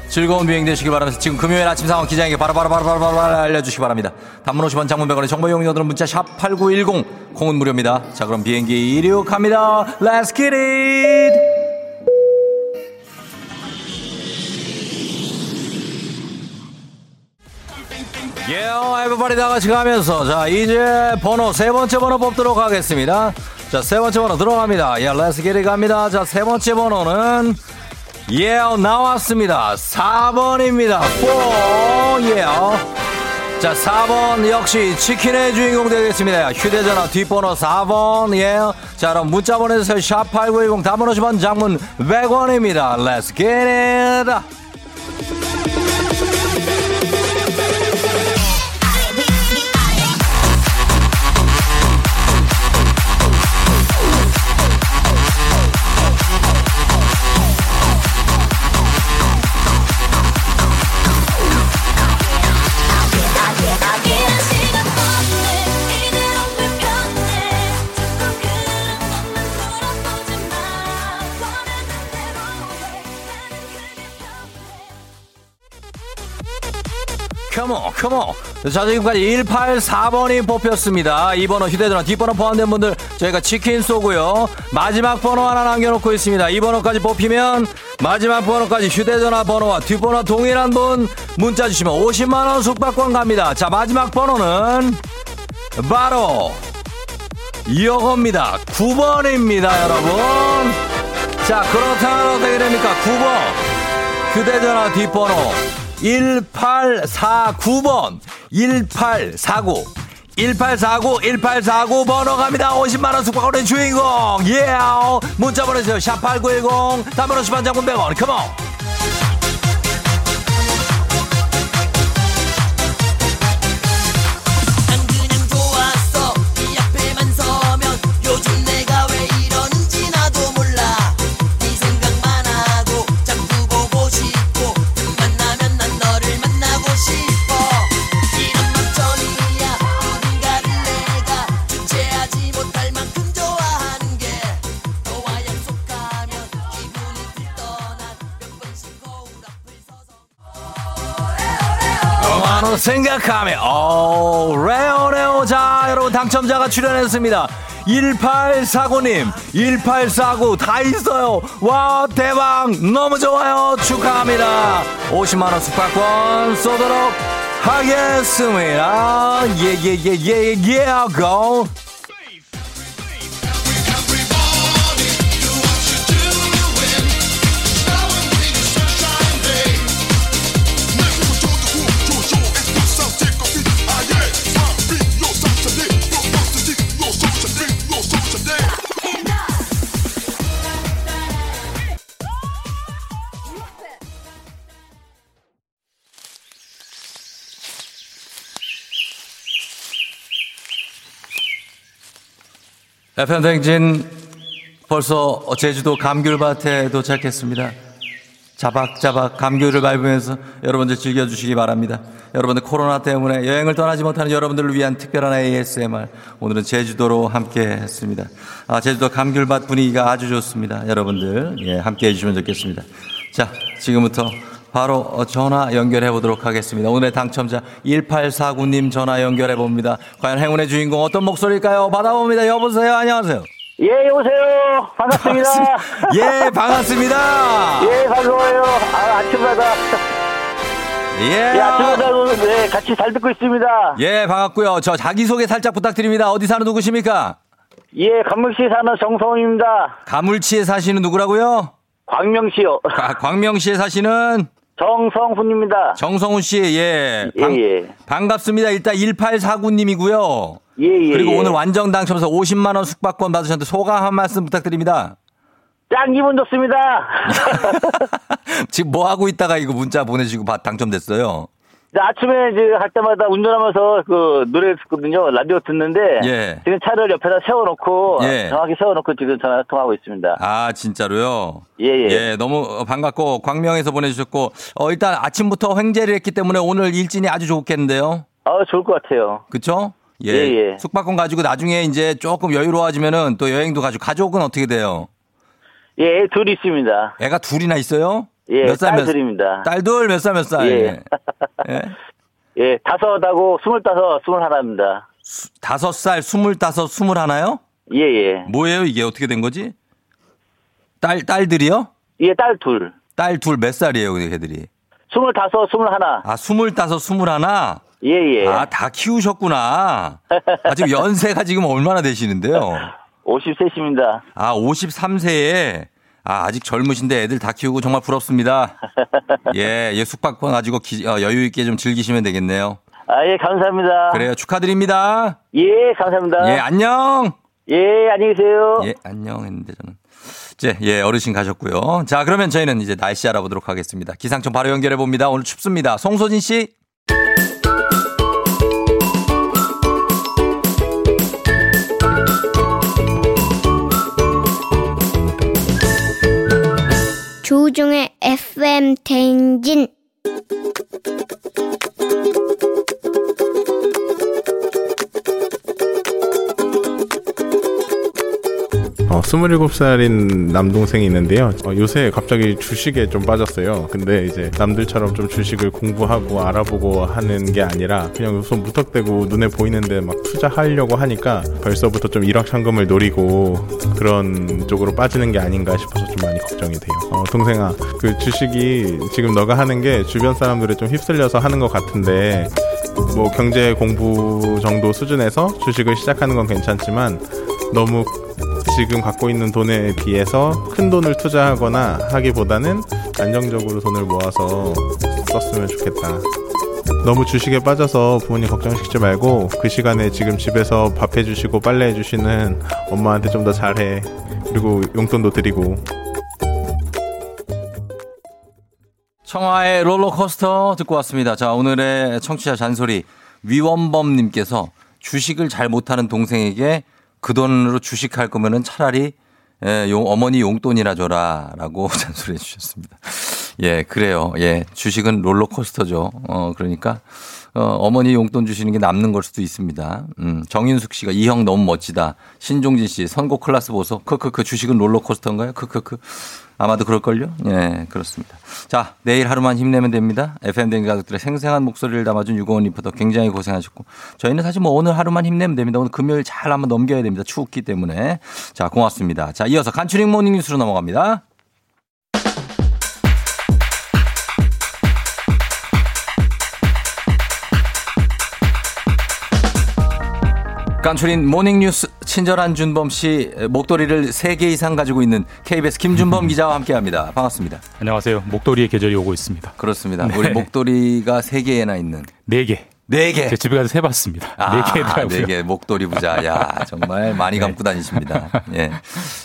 즐거운 비행 되시길 바라면서 지금 금요일 아침 상황 기장에게 바로바로바로바로 알려주시기 바랍니다. 단문 50원 장문백원의 정보 이용료들은 문자 샵 8910 콩은 무료입니다. 자 그럼 비행기 이륙합니다. Let's get it! Yeah, everybody 다 같이 가면서 자 이제 번호 세 번째 번호 뽑도록 하겠습니다. 자 세 번째 번호 들어갑니다. Let's get it 갑니다. 자 세 번째 번호는 yeah 나왔습니다. 4번입니다. 4 yeah. 자 4번 역시 치킨의 주인공 되겠습니다. 휴대전화 뒷번호 4번 예. 자 그럼 문자 보내주세요. 샵8910 단문 50원 장문 100원입니다. Let's get it. 컴온. 자 지금까지 184번이 뽑혔습니다. 이 번호 휴대전화 뒷번호 포함된 분들 저희가 치킨 쏘고요. 마지막 번호 하나 남겨놓고 있습니다. 이 번호까지 뽑히면 마지막 번호까지 휴대전화 번호와 뒷번호 동일한 분 문자 주시면 50만원 숙박권 갑니다. 자 마지막 번호는 바로 이어겁니다. 9번입니다 여러분. 자 그렇다면 어떻게 됩니까? 9번. 휴대전화 뒷번호 1849번. 1849 1849 1849 번호 갑니다. 50만원 숙박권의 주인공. 예 yeah. 문자 보내주세요. 샵8910 단문 50원 장문 100원. 컴온 생각하면 오 레오 레오 자 여러분 당첨자가 출연했습니다 1849님 1849 다 있어요 와 대박 너무 좋아요 축하합니다 50만원 숙박권 쏘도록 하겠습니다 예예예예예 고 FM 댕진 벌써 제주도 감귤밭에 도착했습니다. 자박자박 감귤을 밟으면서 여러분들 즐겨주시기 바랍니다. 여러분들 코로나 때문에 여행을 떠나지 못하는 여러분들을 위한 특별한 ASMR 오늘은 제주도로 함께 했습니다. 아, 제주도 감귤밭 분위기가 아주 좋습니다. 여러분들 예, 함께 해주시면 좋겠습니다. 자 지금부터 바로 어, 전화 연결해 보도록 하겠습니다. 오늘의 당첨자 1849님 전화 연결해 봅니다. 과연 행운의 주인공 어떤 목소리일까요? 받아봅니다. 여보세요. 안녕하세요. 예, 여보세요. 반갑습니다. 예, 반갑습니다. 예, 반가워요. 아, 아침마다. 예. 예, 아침마다 네, 같이 잘 듣고 있습니다. 예, 반갑고요. 저 자기소개 살짝 부탁드립니다. 어디 사는 누구십니까? 예, 강명시 사는 정성입니다. 가물치에 사시는 누구라고요? 광명시요. 아, 광명시에 사시는 정성훈입니다. 정성훈 씨, 예. 예, 예. 반갑습니다. 일단 1849님이고요. 예, 예. 그리고 예. 오늘 완전 당첨해서 50만 원 숙박권 받으셨는데 소감 한 말씀 부탁드립니다. 짱 기분 좋습니다. 지금 뭐 하고 있다가 이거 문자 보내시고 받- 당첨됐어요? 아침에 이제 할 때마다 운전하면서 그 노래 듣거든요. 라디오 듣는데. 예. 지금 차를 옆에다 세워놓고. 예. 정확히 세워놓고 지금 전화 통화하고 있습니다. 아, 진짜로요? 예, 예. 너무 반갑고 광명에서 보내주셨고 어, 일단 아침부터 횡재를 했기 때문에 오늘 일진이 아주 좋겠는데요. 아, 좋을 것 같아요. 그쵸? 예. 예, 예. 숙박권 가지고 나중에 이제 조금 여유로워지면은 또 여행도 가지고 가족은 어떻게 돼요? 예, 둘이 있습니다. 애가 둘이나 있어요? 예, 몇 살, 몇- 딸들입니다. 딸들 몇살 몇 살? 예. 예. 예, 다섯하고 스물다섯, 스물하나입니다. 다섯 살, 스물다섯, 스물하나요? 예, 예. 뭐예요 이게 어떻게 된 거지? 딸 딸들이요? 예, 딸 둘. 딸 둘 몇 살이에요, 그 애들이? 스물다섯, 스물하나. 아, 스물다섯, 스물하나? 예, 예. 아, 다 키우셨구나. 아, 지금 연세가 지금 얼마나 되시는데요? 53입니다. 아, 53세에 아, 아직 젊으신데 애들 다 키우고 정말 부럽습니다. 예, 예, 숙박권 가지고 기- 어, 여유 있게 좀 즐기시면 되겠네요. 아, 예, 감사합니다. 그래요. 축하드립니다. 예, 감사합니다. 예, 안녕. 예, 안녕히 계세요. 예, 안녕 했는데 저는. 이제 예, 어르신 가셨고요. 자, 그러면 저희는 이제 날씨 알아보도록 하겠습니다. 기상청 바로 연결해 봅니다. 오늘 춥습니다. 송소진 씨. 조종의 FM 대행진 어, 27살인 남동생이 있는데요. 어, 요새 갑자기 주식에 좀 빠졌어요. 근데 이제 남들처럼 좀 주식을 공부하고 알아보고 하는 게 아니라 그냥 우선 무턱대고 눈에 보이는데 막 투자하려고 하니까 벌써부터 좀 일확천금을 노리고 그런 쪽으로 빠지는 게 아닌가 싶어서 좀 많이 걱정이 돼요. 어, 동생아, 그 주식이 지금 너가 하는 게 주변 사람들에 좀 휩쓸려서 하는 것 같은데 뭐 경제 공부 정도 수준에서 주식을 시작하는 건 괜찮지만 너무 지금 갖고 있는 돈에 비해서 큰 돈을 투자하거나 하기보다는 안정적으로 돈을 모아서 썼으면 좋겠다. 너무 주식에 빠져서 부모님 걱정시키지 말고 그 시간에 지금 집에서 밥 해주시고 빨래 해주시는 엄마한테 좀 더 잘해. 그리고 용돈도 드리고 청하의 롤러코스터 듣고 왔습니다. 자, 오늘의 청취자 잔소리. 위원범님께서 주식을 잘 못하는 동생에게 그 돈으로 주식할 거면은 차라리 예, 용, 어머니 용돈이나 줘라 라고 잔소리 해 주셨습니다. 예, 그래요. 예, 주식은 롤러코스터죠. 어, 그러니까, 어, 어머니 용돈 주시는 게 남는 걸 수도 있습니다. 음, 정인숙 씨가 이 형 너무 멋지다. 신종진 씨, 선곡 클래스 보소. 크크크, 주식은 롤러코스터인가요? 크크크. 아마도 그럴걸요? 예, 그렇습니다. 자, 내일 하루만 힘내면 됩니다. FM댕 가족들의 생생한 목소리를 담아준 유고원 리포터 굉장히 고생하셨고, 저희는 사실 뭐 오늘 하루만 힘내면 됩니다. 오늘 금요일 잘 한번 넘겨야 됩니다. 추웠기 때문에. 자, 고맙습니다. 자, 이어서 간추린 모닝 뉴스로 넘어갑니다. 간추린 모닝뉴스 친절한 준범 씨 목도리를 3개 이상 가지고 있는 KBS 김준범 기자와 함께합니다. 반갑습니다. 안녕하세요. 목도리의 계절이 오고 있습니다. 그렇습니다. 네. 우리 목도리가 3개나 있는 네 개. 네 개. 제 집에 가서 세봤습니다. 아, 네 개더라고요. 네 개. 목도리 부자. 야, 정말 많이 감고 다니십니다. 예.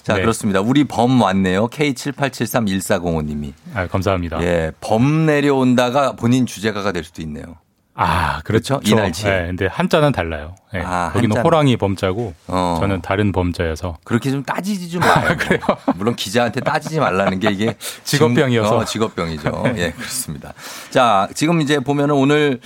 자, 네. 그렇습니다. 우리 범 왔네요. K78731405님이. 아, 감사합니다. 예. 범 내려온다가 본인 주제가가 될 수도 있네요. 아, 그렇죠. 이날치. 네, 근데 한자는 달라요. 네, 아, 거기는 한자는. 호랑이 범자고 어. 저는 다른 범자여서 그렇게 좀 따지지 좀 마요. 그래요? 물론 기자한테 따지지 말라는 게 이게 직업병이어서. 어, 직업병이죠. 예, 그렇습니다. 자, 지금 이제 보면은 오늘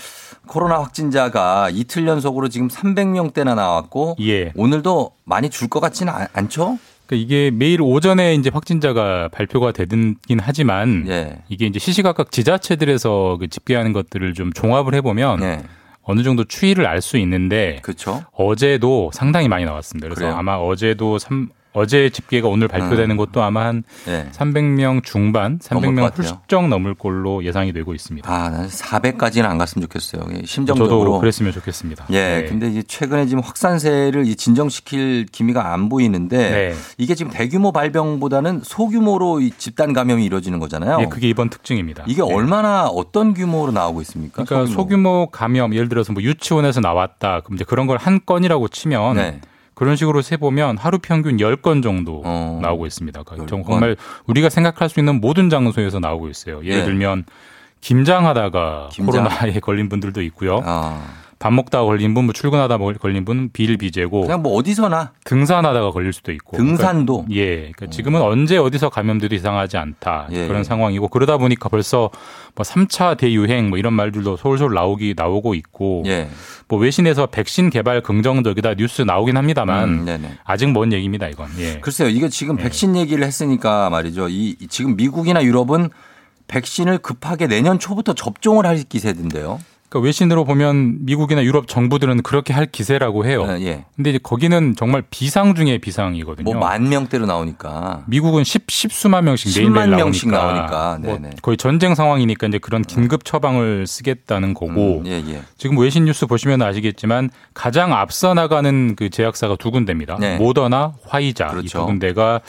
코로나 확진자가 이틀 연속으로 지금 300명대나 나왔고 예. 오늘도 많이 줄 것 같지는 않, 않죠? 그러니까 이게 매일 오전에 이제 확진자가 발표가 되긴 하지만 예. 이게 이제 시시각각 지자체들에서 그 집계하는 것들을 좀 종합을 해보면 예. 어느 정도 추이를 알 수 있는데 그렇죠. 어제도 상당히 많이 나왔습니다. 그래서 그래요? 아마 어제도 삼 어제 집계가 오늘 발표되는 것도 아마 한 예. 300명 중반, 넘을 300명 것 같아요. 훌쩍 넘을 걸로 예상이 되고 있습니다. 아, 난 400까지는 안 갔으면 좋겠어요. 예, 심정적으로. 저도 그랬으면 좋겠습니다. 예, 네. 근데 최근에 지금 확산세를 이 진정시킬 기미가 안 보이는데 네. 이게 지금 대규모 발병보다는 소규모로 이 집단 감염이 이루어지는 거잖아요. 예, 그게 이번 특징입니다. 이게 네. 얼마나 어떤 규모로 나오고 있습니까? 그러니까 소규모. 감염 예를 들어서 뭐 유치원에서 나왔다. 그럼 이제 그런 걸 한 건이라고 치면 네. 그런 식으로 세 보면 하루 평균 10건 정도 어. 나오고 있습니다. 그러니까 정말 우리가 생각할 수 있는 모든 장소에서 나오고 있어요. 예를 네. 들면 김장하다가 김장. 코로나에 걸린 분들도 있고요. 아, 밥 먹다가 걸린 분, 뭐 출근하다 걸린 분 비일비재고 그냥 뭐 어디서나 등산하다가 걸릴 수도 있고 등산도? 그러니까, 예, 그러니까 지금은 언제 어디서 감염돼도 이상하지 않다 예, 그런 예. 상황이고 그러다 보니까 벌써 뭐 3차 대유행 뭐 이런 말들도 솔솔 나오기 나오고 있고 예. 뭐 외신에서 백신 개발 긍정적이다 뉴스 나오긴 합니다만 음. 아직 먼 얘기입니다 이건. 예. 글쎄요. 이게 지금 백신 얘기를 했으니까 말이죠. 이이 지금 미국이나 유럽은 백신을 급하게 내년 초부터 접종을 할 기세던데요. 그러니까 외신으로 보면 미국이나 유럽 정부들은 그렇게 할 기세라고 해요. 예. 근데 이제 거기는 정말 비상 중에 비상이거든요. 뭐 만 명대로 나오니까. 미국은 10, 10수만 명씩 매일매일 10만 명씩 나오니까, 나오니까. 뭐. 거의 전쟁 상황이니까 이제 그런 긴급 처방을 쓰겠다는 거고 음, 예, 예. 지금 외신 뉴스 보시면 아시겠지만 가장 앞서 나가는 그 제약사가 두 군데입니다. 네. 모더나, 화이자 그렇죠. 군데가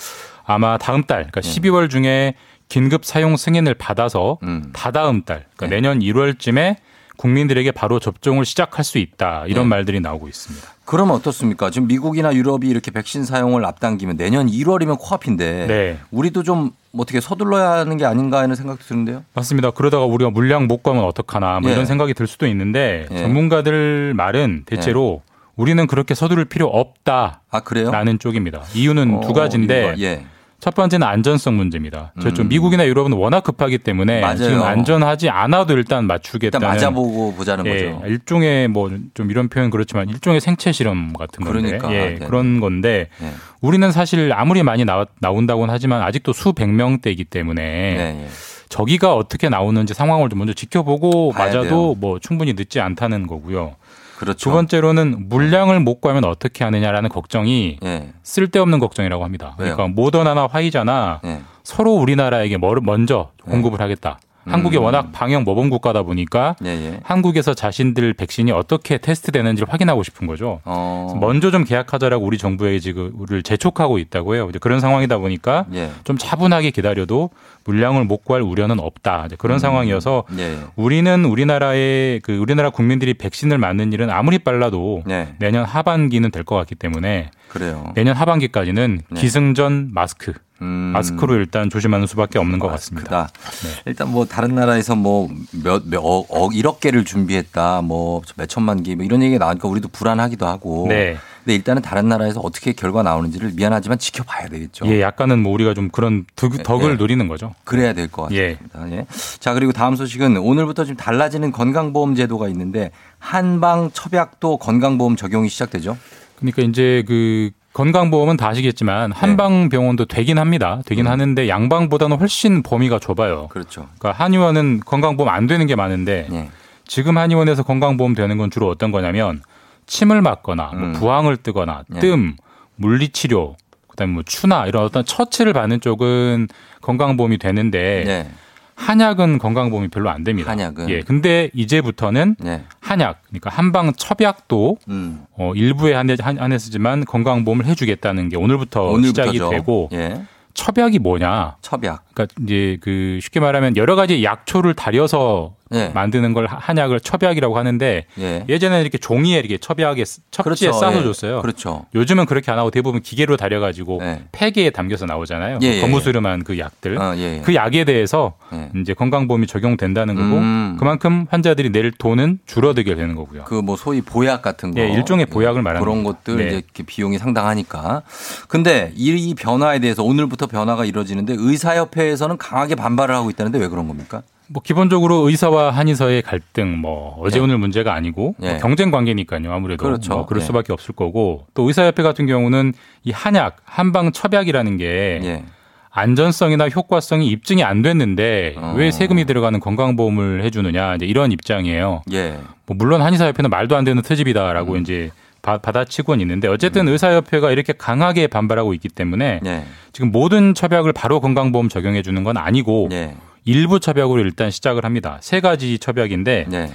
아마 다음 달, 그러니까 네. 12월 중에 긴급 사용 승인을 받아서 음. 다다음 달, 그러니까 네. 내년 1월쯤에 국민들에게 바로 접종을 시작할 수 있다 이런 네. 말들이 나오고 있습니다. 그러면 어떻습니까? 지금 미국이나 유럽이 이렇게 백신 사용을 앞당기면 내년 1월이면 코앞인데 네. 우리도 좀 어떻게 서둘러야 하는 게 아닌가 하는 생각도 드는데요. 맞습니다. 그러다가 우리가 물량 못 가면 어떡하나 뭐 예. 이런 생각이 들 수도 있는데 예. 전문가들 말은 대체로 우리는 그렇게 서두를 필요 없다. 아 그래요? 라는 쪽입니다. 이유는 어, 두 가지인데 예. 첫 번째는 안전성 문제입니다. 저쪽 음. 미국이나 유럽은 워낙 급하기 때문에 맞아요. 지금 안전하지 않아도 일단 일단 맞추겠다는 맞아보고 보자는 예, 거죠. 일종의 뭐 좀 이런 표현 그렇지만 일종의 생체 실험 같은 건데 그러니까. 예, 네네. 그런 건데 예. 우리는 사실 아무리 많이 나온다고는 하지만 아직도 수백 명대이기 때문에 네, 예. 저기가 어떻게 나오는지 상황을 좀 먼저 지켜보고 맞아도 돼요. 뭐 충분히 늦지 않다는 거고요. 그렇죠. 두 번째로는 물량을 못 구하면 어떻게 하느냐라는 걱정이 예. 쓸데없는 걱정이라고 합니다. 왜요? 그러니까 모더나나 화이자나 예. 서로 우리나라에게 뭐- 먼저 공급을 하겠다. 한국이 음. 워낙 방역 모범 국가다 보니까 예, 예. 한국에서 자신들 백신이 어떻게 테스트되는지를 확인하고 싶은 거죠. 어. 먼저 좀 계약하자라고 우리 정부에게 지금 우리를 재촉하고 있다고 해요. 이제 그런 상황이다 보니까 예. 좀 차분하게 기다려도 물량을 못 구할 우려는 없다. 이제 그런 음. 상황이어서 예. 우리는 우리나라의 그 우리나라 국민들이 백신을 맞는 일은 아무리 빨라도 네. 내년 하반기는 될 것 같기 때문에 그래요. 내년 하반기까지는 네. 기승전 마스크 음. 마스크로 일단 조심하는 수밖에 없는 것 같습니다. 마스크다. 일단 뭐 다른 나라에서 뭐몇몇 억, 억 1억 개를 준비했다. 뭐 몇 천만 개 뭐 이런 얘기가 나오니까 우리도 불안하기도 하고. 네. 근데 일단은 다른 나라에서 어떻게 결과 나오는지를 미안하지만 지켜봐야 되겠죠. 예, 약간은 뭐 우리가 좀 그런 득, 덕을 예. 누리는 거죠. 그래야 될것 예. 같습니다. 예. 자, 그리고 다음 소식은 오늘부터 좀 달라지는 건강보험 제도가 있는데 한방 첩약도 건강보험 적용이 시작되죠. 그러니까 이제 그 건강보험은 다 아시겠지만 한방병원도 되긴 합니다. 되긴 네. 음. 하는데 양방보다는 훨씬 범위가 좁아요. 그렇죠. 그러니까 한의원은 건강보험 안 되는 게 많은데 예. 지금 한의원에서 건강보험 되는 건 주로 어떤 거냐면 침을 맞거나 뭐 음. 부항을 뜨거나 예. 뜸, 물리치료, 그다음에 뭐 추나 이런 어떤 처치를 받는 쪽은 건강보험이 되는데 네. 한약은 건강보험이 별로 안 됩니다. 한약은? 예. 근데 이제부터는 네. 한약, 그러니까 한방 첩약도 음. 어, 일부에 한해, 한해서지만 건강보험을 해주겠다는 게 오늘부터, 오늘부터죠. 시작이 되고 예. 첩약이 뭐냐? 첩약. 그러니까 이제 그 쉽게 말하면 여러 가지 약초를 달여서 예. 만드는 걸 하- 한약을 첩약이라고 하는데 예. 예전에는 이렇게 종이에 이렇게 첩약에 쓰- 첩지에 그렇죠. 싸서 예. 줬어요. 그렇죠. 요즘은 그렇게 안 하고 대부분 기계로 달여가지고 예. 팩에 담겨서 나오잖아요. 예, 예, 거무스름한 그 약들. 어, 예, 예. 그 약에 대해서 예. 이제 건강보험이 적용된다는 거고 음. 그만큼 환자들이 낼 돈은 줄어들게 되는 거고요. 그 뭐 소위 보약 같은 거. 예, 일종의 보약을 말하는 그런. 것들 네. 이제 비용이 상당하니까. 근데 이, 이 변화에 대해서 오늘부터 변화가 이루어지는데 의사협회에서는 강하게 반발을 하고 있다는데 왜 그런 겁니까? 뭐 기본적으로 의사와 한의사의 갈등, 뭐 어제 예. 오늘 문제가 아니고 예. 뭐 경쟁 관계니까요. 아무래도 그렇죠. 뭐 그럴 예. 수밖에 없을 거고 또 의사협회 같은 경우는 이 한약 한방 첩약이라는 게 예. 안전성이나 효과성이 입증이 안 됐는데 어. 왜 세금이 들어가는 건강보험을 해주느냐 이제 이런 입장이에요. 예. 뭐 물론 한의사협회는 말도 안 되는 트집이다라고 음. 이제 바- 받아치고는 있는데 어쨌든 의사협회가 이렇게 강하게 반발하고 있기 때문에 예. 지금 모든 첩약을 바로 건강보험 적용해 주는 건 아니고 예. 일부 첩약으로 일단 시작을 합니다. 세 가지 첩약인데 예.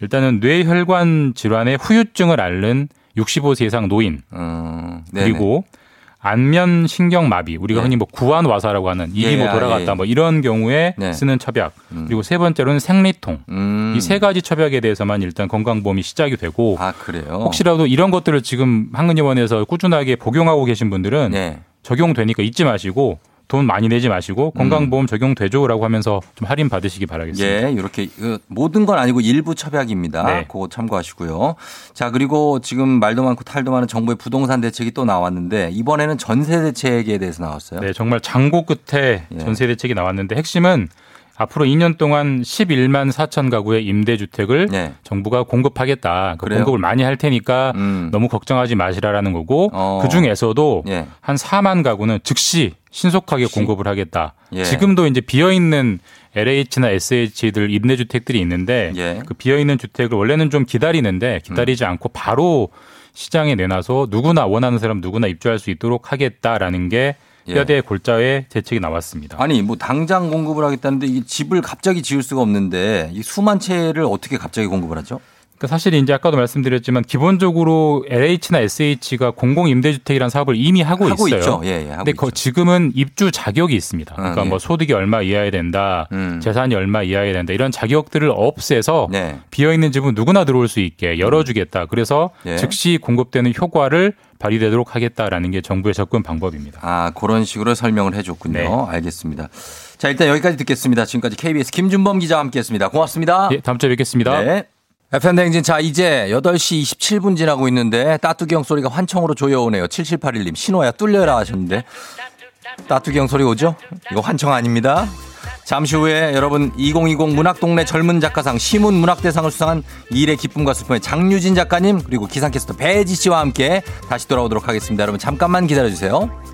일단은 뇌혈관 질환의 후유증을 앓는 65세 이상 노인 음, 네네. 그리고 안면 신경 마비 우리가 예. 흔히 뭐 구안 와사라고 하는 입이 예, 뭐 아, 돌아갔다 예. 뭐 이런 경우에 네. 쓰는 첩약 그리고 세 번째로는 생리통 음. 이세 가지 첩약에 대해서만 일단 건강보험이 시작이 되고 아, 그래요? 혹시라도 이런 것들을 지금 한근여원에서 꾸준하게 복용하고 계신 분들은 네. 적용되니까 잊지 마시고 돈 많이 내지 마시고 음. 건강보험 적용되죠라고 하면서 좀 할인 받으시기 바라겠습니다. 예, 이렇게 그 모든 건 아니고 일부 첩약입니다. 네. 그거 참고하시고요. 자, 그리고 지금 말도 많고 탈도 많은 정부의 부동산 대책이 또 나왔는데 이번에는 전세 대책에 대해서 나왔어요. 네, 정말 장고 끝에 예. 전세 대책이 나왔는데 핵심은 앞으로 2년 동안 11만 4천 가구의 임대주택을 네. 정부가 공급하겠다. 그? 공급을 많이 할 테니까 음. 너무 걱정하지 마시라라는 거고 어. 그 중에서도 예. 한 4만 가구는 즉시 신속하게 공급을 하겠다. 예. 지금도 이제 비어 있는 LH나 SH들 임대주택들이 있는데 예. 그 비어 있는 주택을 원래는 좀 기다리는데 기다리지 음. 않고 바로 시장에 내놔서 누구나 원하는 사람 누구나 입주할 수 있도록 하겠다라는 게 예. 뼈대 골자의 대책이 나왔습니다. 아니, 뭐 당장 공급을 하겠다는데 이 집을 갑자기 지을 수가 없는데 이 수만 채를 어떻게 갑자기 공급을 하죠? 그러니까 사실 이제 아까도 말씀드렸지만 기본적으로 LH나 SH가 공공 임대주택이라는 사업을 이미 하고, 하고 있어요. 있죠. 예, 예, 하고 근데 거- 지금은 입주 자격이 있습니다. 그러니까 아, 예. 뭐 소득이 얼마 이하야 된다, 음. 재산이 얼마 이하야 된다 이런 자격들을 없애서 네. 비어 있는 집은 누구나 들어올 수 있게 열어주겠다. 그래서 예. 즉시 공급되는 효과를 발휘되도록 하겠다라는 게 정부의 접근 방법입니다. 아, 그런 식으로 설명을 해줬군요. 네. 알겠습니다. 자, 일단 여기까지 듣겠습니다. 지금까지 KBS 김준범 기자와 함께했습니다. 고맙습니다. 예, 다음 주에 뵙겠습니다. 네. FM 댕진 자 이제 8시 27분 지나고 있는데 따뚜기 형 소리가 환청으로 조여오네요. 7781님 신호야 뚫려라 하셨는데 따뚜기 형 소리 오죠? 이거 환청 아닙니다. 잠시 후에 여러분 2020 문학동네 젊은 작가상 시문 문학대상을 수상한 일의 기쁨과 슬픔의 장유진 작가님 그리고 기상캐스터 배지 씨와 함께 다시 돌아오도록 하겠습니다. 여러분 잠깐만 기다려주세요.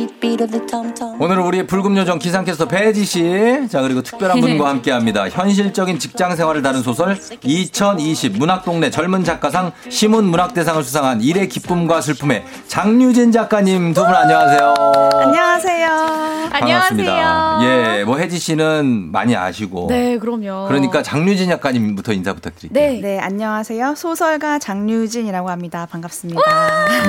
오늘은 우리의 불금 요정 기상캐스터 배지 씨, 자 그리고 특별한 분과 함께합니다. 현실적인 직장 생활을 다룬 소설 2020 문학동네 젊은 작가상 시문 문학대상을 수상한 일의 기쁨과 슬픔의 장유진 작가님 두 분 안녕하세요. 안녕하세요. 반갑습니다. 예, 뭐 혜지 씨는 많이 아시고. 네, 그럼요. 그러니까 장유진 작가님부터 인사 부탁드릴게요. 네. 네, 안녕하세요. 소설가 장유진이라고 합니다. 반갑습니다.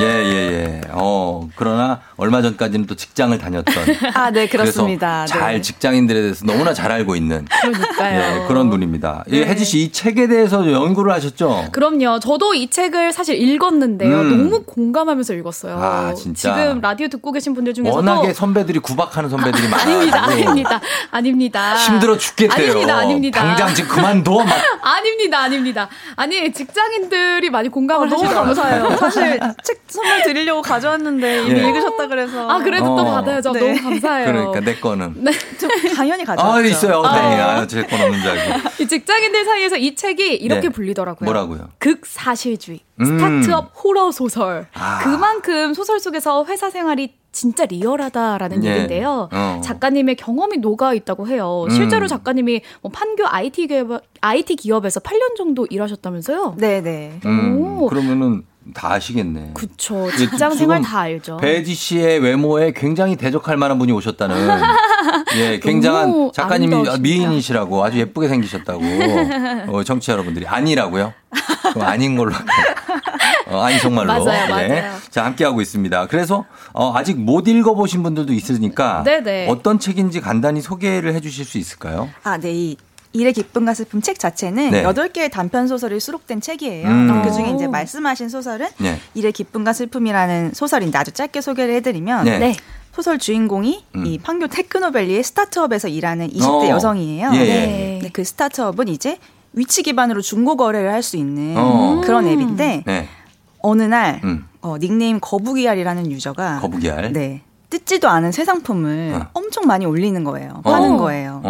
예, 예, 예. 어, 그러나 얼마 전까지는 또 직장 을 다녔던. 아, 네, 그렇습니다. 그래서 잘 네. 직장인들에 대해서 너무나 잘 알고 있는 그러니까요. 예, 그런 분입니다. 예, 네. 혜지 씨 이 책에 대해서 연구를 하셨죠? 그럼요. 저도 이 책을 사실 읽었는데요. 음. 너무 공감하면서 읽었어요. 아, 진짜. 지금 라디오 듣고 계신 분들 중에서도 워낙에 선배들이 구박하는 선배들이 많아요. 아닙니다. 아닙니다. 아닙니다. 힘들어 죽겠대요. 아닙니다. 아닙니다. 당장 지금 그만둬. 막. 아닙니다. 아닙니다. 아니, 직장인들이 많이 공감을 아, 너무 하시더라고요. 감사해요. 사실 책 선물 드리려고 가져왔는데 이미 예. 읽으셨다 그래서. 아, 그래도 또 어. 받아야죠. 네. 너무 감사해요. 그러니까 내 거는. 네. 당연히 가져왔죠. 아, 있어요. 아. 다행이야. 아, 제건 없는 줄 알고. 이 직장인들 사이에서 이 책이 이렇게 네. 불리더라고요. 뭐라고요? 극사실주의. 음. 스타트업 호러 소설. 아. 그만큼 소설 속에서 회사 생활이 진짜 리얼하다라는 예. 얘기인데요. 어. 작가님의 경험이 녹아 있다고 해요. 음. 실제로 작가님이 뭐 판교 IT 기업, IT 기업에서 8년 정도 일하셨다면서요? 네 네. 음, 오. 그러면은 다 아시겠네. 그쵸. 예, 직장 생활 다 알죠. 배지 씨의 외모에 굉장히 대적할 만한 분이 오셨다는 예, 굉장한 작가님이. 미인이시라고 아주 예쁘게 생기셨다고 어, 청취자 여러분들이 아니라고요? 그럼 아닌 걸로. 어, 아니 정말로. 맞아요, 예. 맞아요. 자 함께 하고 있습니다. 그래서 어, 아직 못 읽어보신 분들도 있으니까 네네. 어떤 책인지 간단히 소개를 해주실 수 있을까요? 아, 네. 이 일의 기쁨과 슬픔 책 자체는 네. 여덟 개의 단편 소설이 수록된 책이에요. 음. 그 중에 이제 말씀하신 소설은 네. 일의 기쁨과 슬픔이라는 소설인데 아주 짧게 소개를 해드리면 네. 네. 소설 주인공이 음. 이 판교 테크노밸리의 스타트업에서 일하는 20대 어. 여성이에요. 예, 예. 네, 그 스타트업은 이제 위치 기반으로 중고 거래를 할 수 있는 어. 그런 앱인데 네. 어느 날 음. 어, 닉네임 거북이알이라는 유저가 거북이알. 네. 뜯지도 않은 새 상품을 어. 엄청 많이 올리는 거예요. 파는 어. 거예요.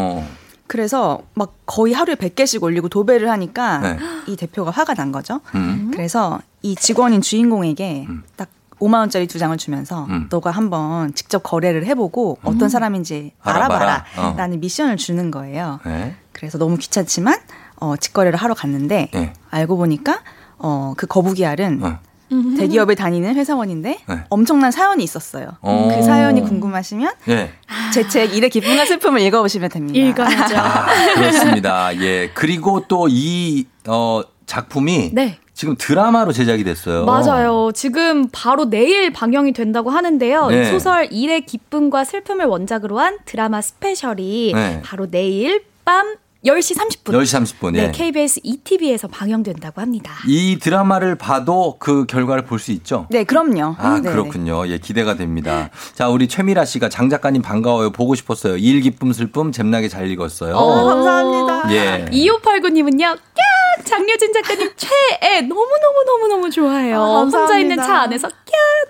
어. 그래서 막 거의 하루에 100개씩 올리고 도배를 하니까 네. 이 대표가 화가 난 거죠. 음. 그래서 이 직원인 주인공에게 딱 5만 원짜리 두 장을 주면서 음. 너가 한번 직접 거래를 해보고 어떤 사람인지 알아봐라. 알아봐라 어. 라는 미션을 주는 거예요. 네. 그래서 너무 귀찮지만 어, 직거래를 하러 갔는데 네. 알고 보니까 어, 그 거북이 알은 어. 대기업에 다니는 회사원인데 네. 엄청난 사연이 있었어요. 어. 그 사연이 궁금하시면 예. 제책 일의 기쁨과 슬픔을 읽어보시면 됩니다. 읽어야죠. 아, 그렇습니다. 예. 그리고 또이 어, 작품이 네. 지금 드라마로 제작이 됐어요. 맞아요. 지금 바로 내일 방영이 된다고 하는데요. 네. 이 소설 일의 기쁨과 슬픔을 원작으로 한 드라마 스페셜이 네. 바로 내일 밤 10시 30분. 10시 30분. 네, 예. KBS ETV에서 방영된다고 합니다. 이 드라마를 봐도 그 결과를 볼 수 있죠? 네, 그럼요. 아, 네, 그렇군요. 예, 기대가 됩니다. 자, 우리 최미라 씨가 장 작가님 반가워요. 보고 싶었어요. 일 기쁨 슬픔 잼나게 잘 읽었어요. 어, 감사합니다. 예. 2589 님은요, 깍! 장려진 작가님 최애! 너무너무 너무너무 좋아해요. 아, 감사합니다. 혼자 있는 차 안에서 깍!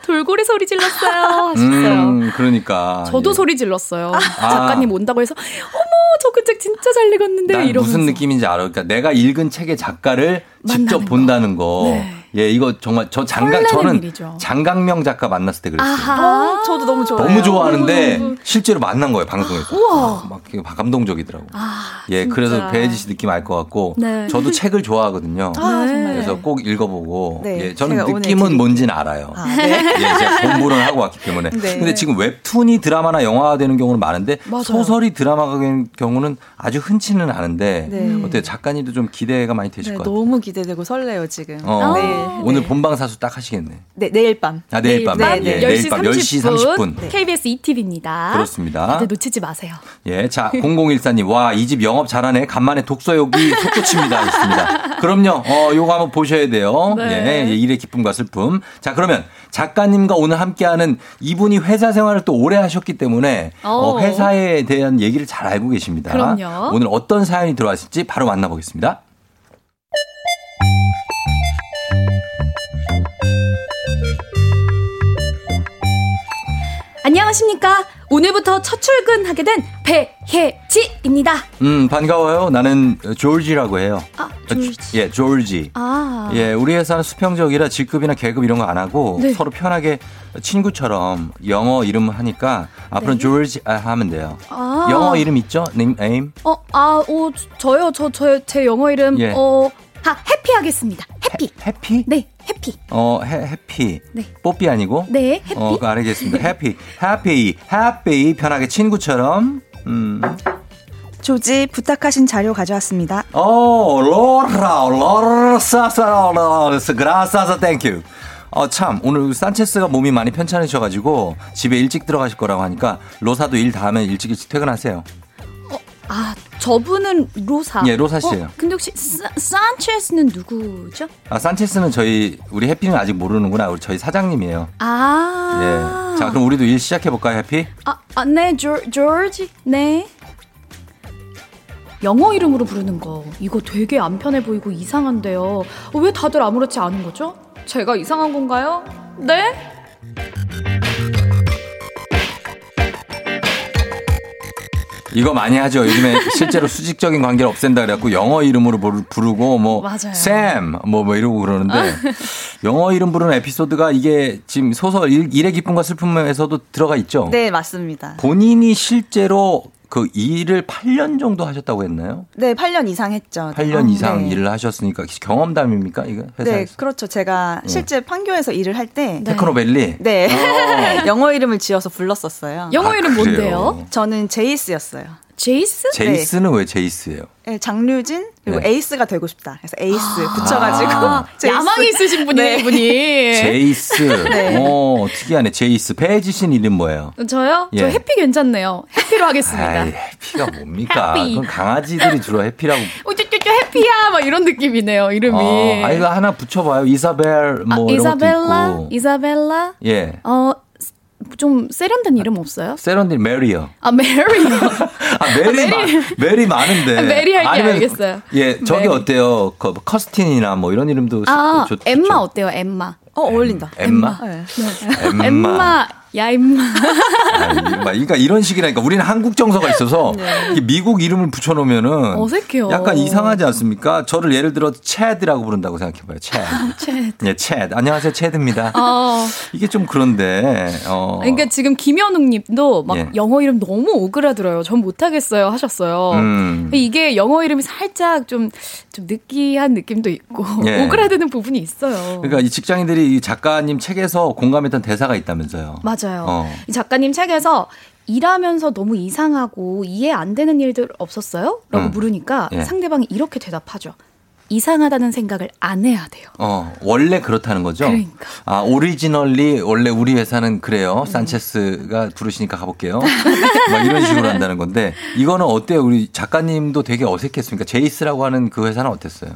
돌고래 소리 질렀어요. 하셨어요. 음, 그러니까. 저도 예. 소리 질렀어요. 아. 작가님 온다고 해서, 어머, 저 그 책 진짜 잘 읽었는데, 난 이러면서. 무슨 느낌인지 알아. 그러니까 내가 읽은 책의 작가를 직접 만나는 본다는 거. 네. 예, 이거 정말 저 장강 저는 일이죠. 장강명 작가 만났을 때 그랬어요. 아하. 어, 저도 너무 좋아요. 너무 좋아하는데 실제로 만난 거예요 방송에서. 우와. 막 이게 감동적이더라고. 아, 예, 진짜. 그래서 배혜지 씨 느낌 알 것 같고 네. 저도 책을 좋아하거든요. 아, 정말. 그래서 꼭 읽어보고 네, 예, 저는 느낌은. 뭔지는 알아요. 아, 네. 예, 제가 공부를 하고 왔기 때문에. 네. 근데 지금 웹툰이 드라마나 영화가 되는 경우는 많은데 맞아요. 소설이 드라마가 되는 경우는 아주 흔치는 않은데 네. 어때요? 작가님도 좀 기대가 많이 되실 네, 것 같아요. 너무 기대되고 설레요 지금. 어, 네, 오늘 네. 본방 사수 딱 하시겠네. 네, 내일 밤. 아, 내일 밤. 네, 예, 네. 내일 10시 밤 30분, 10시 30분. KBS ETV입니다. 그렇습니다. 네, 놓치지 마세요. 예, 자, 0014님, 와, 이 집 영업 잘하네. 간만에 독서욕이 솟구칩니다. 있습니다. 그럼요, 어, 요거 한번 보셔야 돼요. 네. 예, 일의 기쁨과 슬픔. 자, 그러면 작가님과 오늘 함께하는 이분이 회사 생활을 또 오래 하셨기 때문에 어, 어. 회사에 대한 얘기를 잘 알고 계십니다. 그럼요. 오늘 어떤 사연이 들어왔을지 바로 만나보겠습니다. 안녕하십니까. 오늘부터 첫 출근하게 된 배혜지입니다. 음, 반가워요. 나는 조지라고 해요. 아, 조지. 예, 조지. 아. 예, 우리 회사는 수평적이라 직급이나 계급 이런 거 안 하고 네. 서로 편하게 친구처럼 영어 이름 하니까 앞으로 네. 조지 아, 하면 돼요. 아. 영어 이름 있죠? 님 에임? 어, 아, 오, 저요. 저, 저, 제 영어 이름, 예. 어, 하, 해피 하겠습니다. 해피. 해 피? 네, 해피. 어, 해, 해피. 네. 뽀삐 아니고? 네, 해피. 어, 알겠습니다. 해피. 해피. 해피. 편하게 친구처럼. 음. 조지 부탁하신 자료 가져왔습니다. 오, 로라, 로라 사사, 로라사, 그라사사, thank you. 어, 참, 오늘 산체스가 몸이 많이 편찮으셔가지고 집에 일찍 들어가실 거라고 하니까 로사도 일 다 하면 일찍 일찍 퇴근하세요. 아, 저분은 로사. 예, 로사 씨예요. 어, 근데 혹시 사, 산체스는 누구죠? 아, 산체스는 저희, 우리 해피는 아직 모르는구나. 우리 저희 사장님이에요. 아. 예. 자, 그럼 우리도 일 시작해 볼까요, 해피? 아, 아, 네, 조, 조지. 네. 영어 이름으로 부르는 거 이거 되게 안 편해 보이고 이상한데요. 어, 왜 다들 아무렇지 않은 거죠? 제가 이상한 건가요? 네? 이거 많이 하죠. 요즘에 실제로 수직적인 관계를 없앤다 그래갖고 영어 이름으로 부르- 부르고 뭐. 샘, 뭐, 뭐 이러고 그러는데 영어 이름 부르는 에피소드가 이게 지금 소설 일, 일의 기쁨과 슬픔에서도 들어가 있죠. 네, 맞습니다. 본인이 실제로 그 일을 8년 정도 하셨다고 했나요? 네, 8년 이상 했죠. 8년 어, 이상 네. 일을 하셨으니까 경험담입니까? 이거 네, 회사에서. 그렇죠. 제가 네. 실제 판교에서 일을 할 때 테크노밸리. 네. 어. 영어 이름을 지어서 불렀었어요. 영어 아, 이름 뭔데요? 저는 제이스였어요. 제이스? 제이스는 왜 제이스예요? 네, 장류진 그리고 네. 에이스가 되고 싶다. 그래서 에이스 붙여가지고 아. 제이스. 야망이 있으신 분이네, 네. 이분이. 제이스. 네. 어, 특이하네. 제이스. 배지 씨는 이름 뭐예요? 저요? 저 예. 해피 괜찮네요. 해피로 하겠습니다. 아이, 해피가 뭡니까? 해피. 그건 강아지들이 주로 해피라고. 우쭈쭈쭈 해피야 막 이런 느낌이네요 이름이. 어, 아, 이거 하나 붙여봐요. 이사벨, 뭐, 아, 이런 이사벨라, 것도 있고. 이사벨라. 예. 어, 좀 세련된 이름 없어요? 세련들 메리요. 아 메리요. 아, 메리, 마, 메리 많은데. 아, 메리 할게 아니면 알겠어요. 예, 저기 메리. 어때요? 그 커스틴이나 뭐 이런 이름도 아 좋, 엠마 어때요? 엠마. 어 어울린다. 엠마? 네. 엠마. 엠마. 야 임마. 아, 이- 그러니까 이런 식이라니까 우리는 한국 정서가 있어서 이게 미국 이름을 붙여놓으면은 어색해요. 약간 이상하지 않습니까? 저를 예를 들어 채드라고 부른다고 생각해봐요. 채드. 채. 예, 채드. 안녕하세요, 채드입니다. 어. 이게 좀 그런데. 어. 그러니까 지금 김현웅 님도 막 예. 영어 이름 너무 오그라들어요. 전 못하겠어요 하셨어요. 음. 이게 영어 이름이 살짝 좀, 좀 느끼한 느낌도 있고 예. 오그라드는 부분이 있어요. 그러니까 이 직장인들이 이 작가님 책에서 공감했던 대사가 있다면서요. 맞아요. 어. 이 작가님 책에서 일하면서 너무 이상하고 이해 안 되는 일들 없었어요? 라고 음. 물으니까 예. 상대방이 이렇게 대답하죠. 이상하다는 생각을 안 해야 돼요. 어, 원래 그렇다는 거죠? 그러니까. 아, originally 원래 우리 회사는 그래요. 산체스가 부르시니까 가볼게요. 막 이런 식으로 한다는 건데 이거는 어때요? 우리 작가님도 되게 어색했습니까? 제이스라고 하는 그 회사는 어땠어요?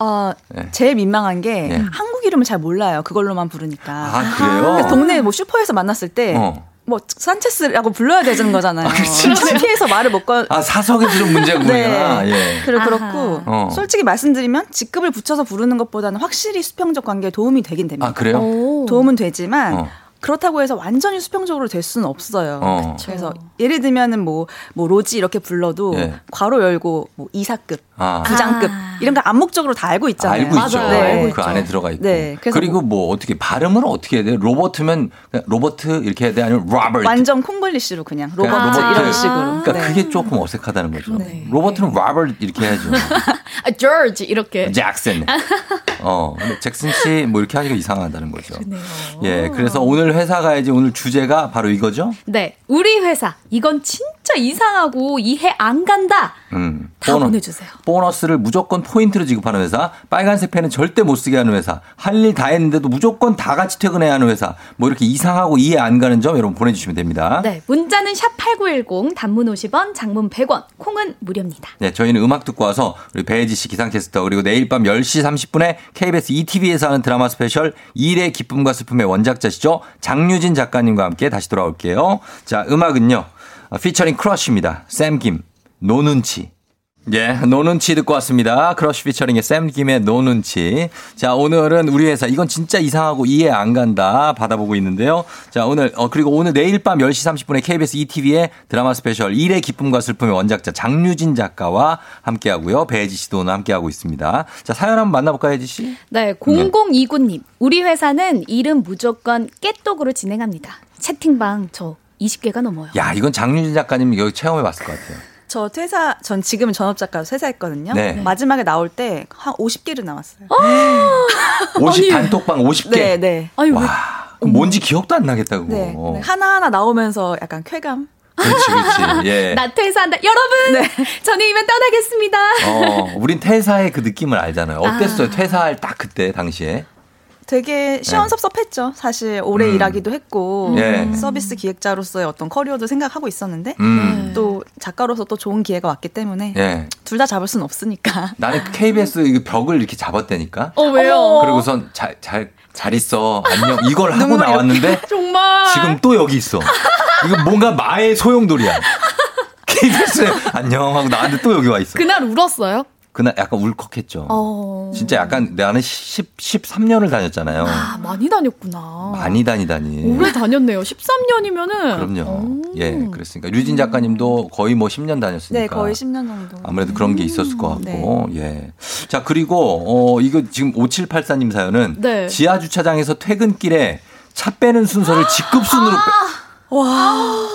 어, 네. 제일 민망한 게 네. 한국 이름을 잘 몰라요. 그걸로만 부르니까. 아, 그래요? 동네 뭐 슈퍼에서 만났을 때. 어. 뭐 산체스라고 불러야 되는 거잖아요. 아? 창피해서 말을 못 걸. 아, 사석에서 좀 문제구나. 네. 예. 그래 그렇고 어. 솔직히 말씀드리면 직급을 붙여서 부르는 것보다는 확실히 수평적 관계에 도움이 되긴 됩니다. 아, 그래요? 도움은 되지만 어. 그렇다고 해서 완전히 수평적으로 될 수는 없어요. 어. 그래서 예를 들면은 뭐, 뭐 로지 이렇게 불러도 예. 괄호 열고 뭐 이사급, 아. 부장급 이런 거 암묵적으로 다 알고 있잖아요. 알고 있죠. 네. 그 안에 들어가 있고. 네, 그래서 그리고 뭐 어떻게 발음은 어떻게 해야 돼요? 로버트면 로버트 이렇게 해야 돼 아니면 로버트. 완전 콩글리시로 그냥 로버트 그러니까 로버트. 이런 식으로. 그러니까 네. 그게 조금 어색하다는 거죠. 로버트는 로버트 이렇게 해야죠. 아, 조지 이렇게. 잭슨. 어, 잭슨 씨 뭐 이렇게 하기가 이상하다는 거죠. 예, 그래서 오늘 회사 가야지 오늘 주제가 바로 이거죠. 네, 우리 회사 이건 진짜 이상하고 이해 안 간다. 음. 다 보너- 보내주세요. 보너스를 무조건 포인트로 지급하는 회사, 빨간색 펜은 절대 못 쓰게 하는 회사, 할 일 다 했는데도 무조건 다 같이 퇴근해야 하는 회사, 뭐 이렇게 이상하고 이해 안 가는 점 여러분 보내주시면 됩니다. 네, 문자는 샵 #8910 단문 50원, 장문 100원, 콩은 무료입니다. 네, 저희는 음악 듣고 와서 우리 배혜지 씨 기상캐스터 그리고 내일 밤 10시 30분에 KBS 2TV에서 하는 드라마 스페셜 일의 기쁨과 슬픔의 원작자시죠. 장류진 작가님과 함께 다시 돌아올게요. 자, 음악은요. 어, 피처링 크러쉬입니다. 샘김 No눈치. 예, No눈치 듣고 왔습니다. 크러쉬 피처링의 샘 김의 No눈치. 자, 오늘은 우리 회사 이건 진짜 이상하고 이해 안 간다 받아보고 있는데요. 자, 오늘 어 그리고 오늘 내일 밤 10시 30분에 KBS 2TV의 드라마 스페셜 일의 기쁨과 슬픔의 원작자 장류진 작가와 함께 하고요. 배혜지 씨도 오늘 함께 하고 있습니다. 자, 사연 한번 만나 볼까요, 혜지 씨? 네, 0029 님. 우리 회사는 일은 무조건 깨똑으로 진행합니다. 채팅방 저 20개가 넘어요. 야, 이건 장류진 작가님 여기 체험해 봤을 것 같아요. 저 퇴사, 전 지금은 전업 작가 퇴사했거든요. 네. 마지막에 나올 때 한 50개를 나왔어요. 50 단톡방 50개. 네, 네. 아유, 와, 그럼 뭔지 기억도 안 나겠다 그거. 네. 네. 하나하나 나오면서 약간 쾌감. 그렇지, 그렇지. 예. 나 퇴사한다. 여러분, 저는 이만 떠나겠습니다. 어, 우린 퇴사의 그 느낌을 알잖아요. 어땠어요? 퇴사할 딱 그때 당시에. 되게 시원섭섭했죠. 사실 오래 음. 일하기도 했고 예. 서비스 기획자로서의 어떤 커리어도 생각하고 있었는데 음. 또 작가로서 또 좋은 기회가 왔기 때문에 예. 둘다 잡을 수는 없으니까. 나는 KBS 벽을 이렇게 잡았다니까. 어, 왜요? 그리고선 잘, 잘, 잘 있어. 안녕. 이걸 하고 나왔는데 정말. 지금 또 여기 있어. 이거 뭔가 마의 소용돌이야. KBS 안녕 하고 나한테 또 여기 와 있어. 그날 울었어요? 그날 약간 울컥했죠. 어. 진짜 약간 나는 10, 13년을 다녔잖아요. 아, 많이 다녔구나. 많이 다니다니. 오래 다녔네요. 13년이면은. 그럼요. 예, 그랬으니까 류진 작가님도 거의 뭐 10년 다녔으니까. 네, 거의 10년 정도. 아무래도 그런 게 있었을 것 네. 같고, 예. 자, 그리고, 어, 이거 지금 5784님 사연은 네. 지하 주차장에서 퇴근길에 차 빼는 순서를 직급순으로 빼, 와.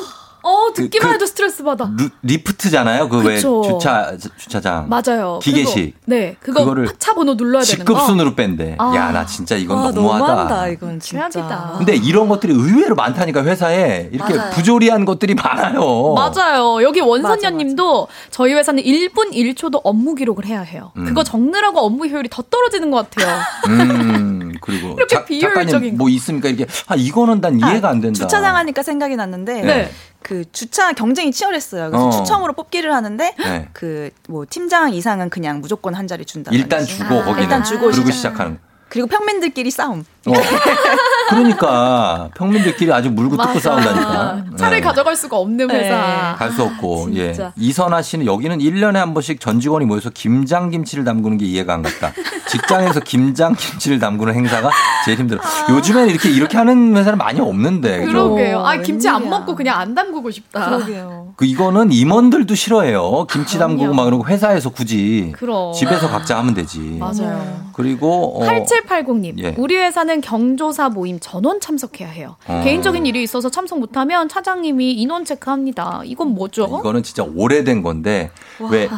어. 어, 듣기만 그- 해도 스트레스 받아. 루- 리프트잖아요. 그 왜. 주차 주차장. 맞아요. 기계식. 그거, 네, 그거 그거를 차 번호 눌러야 되는 거. 직급순으로 뺀대. 아. 야, 나 진짜 이건 아, 너무하다. 너무한다 이건 진짜. 최악이다. 근데 이런 것들이 의외로 많다니까 회사에 이렇게 맞아요. 부조리한 것들이 많아요. 맞아요. 여기 원선녀 님도 저희 회사는 1분 1초도 업무 기록을 해야 해요. 음. 그거 적느라고 업무 효율이 더 떨어지는 것 같아요. 음, 그리고 이렇게 작- 비효율적인 작가님 뭐 있습니까? 이렇게 아 이거는 난 이해가 안 된다. 주차장 하니까 생각이 났는데 네. 그 주차 경쟁이 치열했어요. 그래서 어. 추첨으로 뽑기를 하는데 네. 그뭐 팀장 이상은 그냥 무조건 한 자리 준다. 일단 주고 거기는 일단 주고 그리고 시작. 시작하는. 그리고 평민들끼리 싸움. 어. 그러니까 평민들끼리 아주 물고 뜯고. 싸운다니까. 차를 네. 가져갈 수가 없는 회사. 갈 수 없고 예 진짜. 이선아 씨는 여기는 1년에 한 번씩 전 직원이 모여서 김장 김치를 담그는 게 이해가 안 갔다. 직장에서 김장 김치를 담그는 행사가 제일 힘들어. 요즘엔 이렇게 이렇게 하는 회사는 많이 없는데. 그러게요. 아, 김치 안 먹고 그냥 안 담그고 싶다. 그러게요. 그 이거는 임원들도 싫어해요. 김치 담그고 막 그러고 회사에서 굳이 그럼. 집에서 각자 하면 되지. 맞아요. 그리고 어, 8780님, 예. 우리 회사는 경조사 모임 전원 참석해야 해요. 어. 개인적인 일이 있어서 참석 못하면 차장님이 인원 체크합니다. 이건 뭐죠? 이거는 진짜 오래된 건데 와. 왜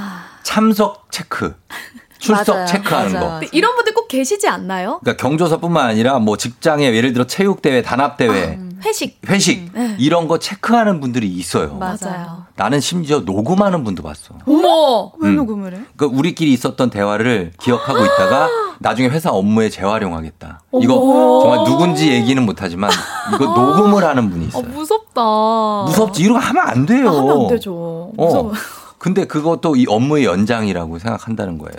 참석 체크, 출석 맞아요. 체크하는 맞아요. 거. 이런 분들 꼭 계시지 않나요? 그러니까 경조사뿐만 아니라 뭐 직장에 예를 들어 체육 대회, 단합 대회, 회식. 회식 네. 이런 거 체크하는 분들이 있어요. 맞아요. 나는 심지어 녹음하는 분도 봤어. 어머! 왜 음. 녹음을 해? 그 우리끼리 있었던 대화를 기억하고 있다가 나중에 회사 업무에 재활용하겠다. 이거. 정말 누군지 얘기는 못하지만 이거 녹음을 하는 분이 있어요. 어, 무섭다. 무섭지 이런 거 하면 안 돼요. 아, 하면 안 되죠. 무서워. 어. 근데 그것도 이 업무의 연장이라고 생각한다는 거예요.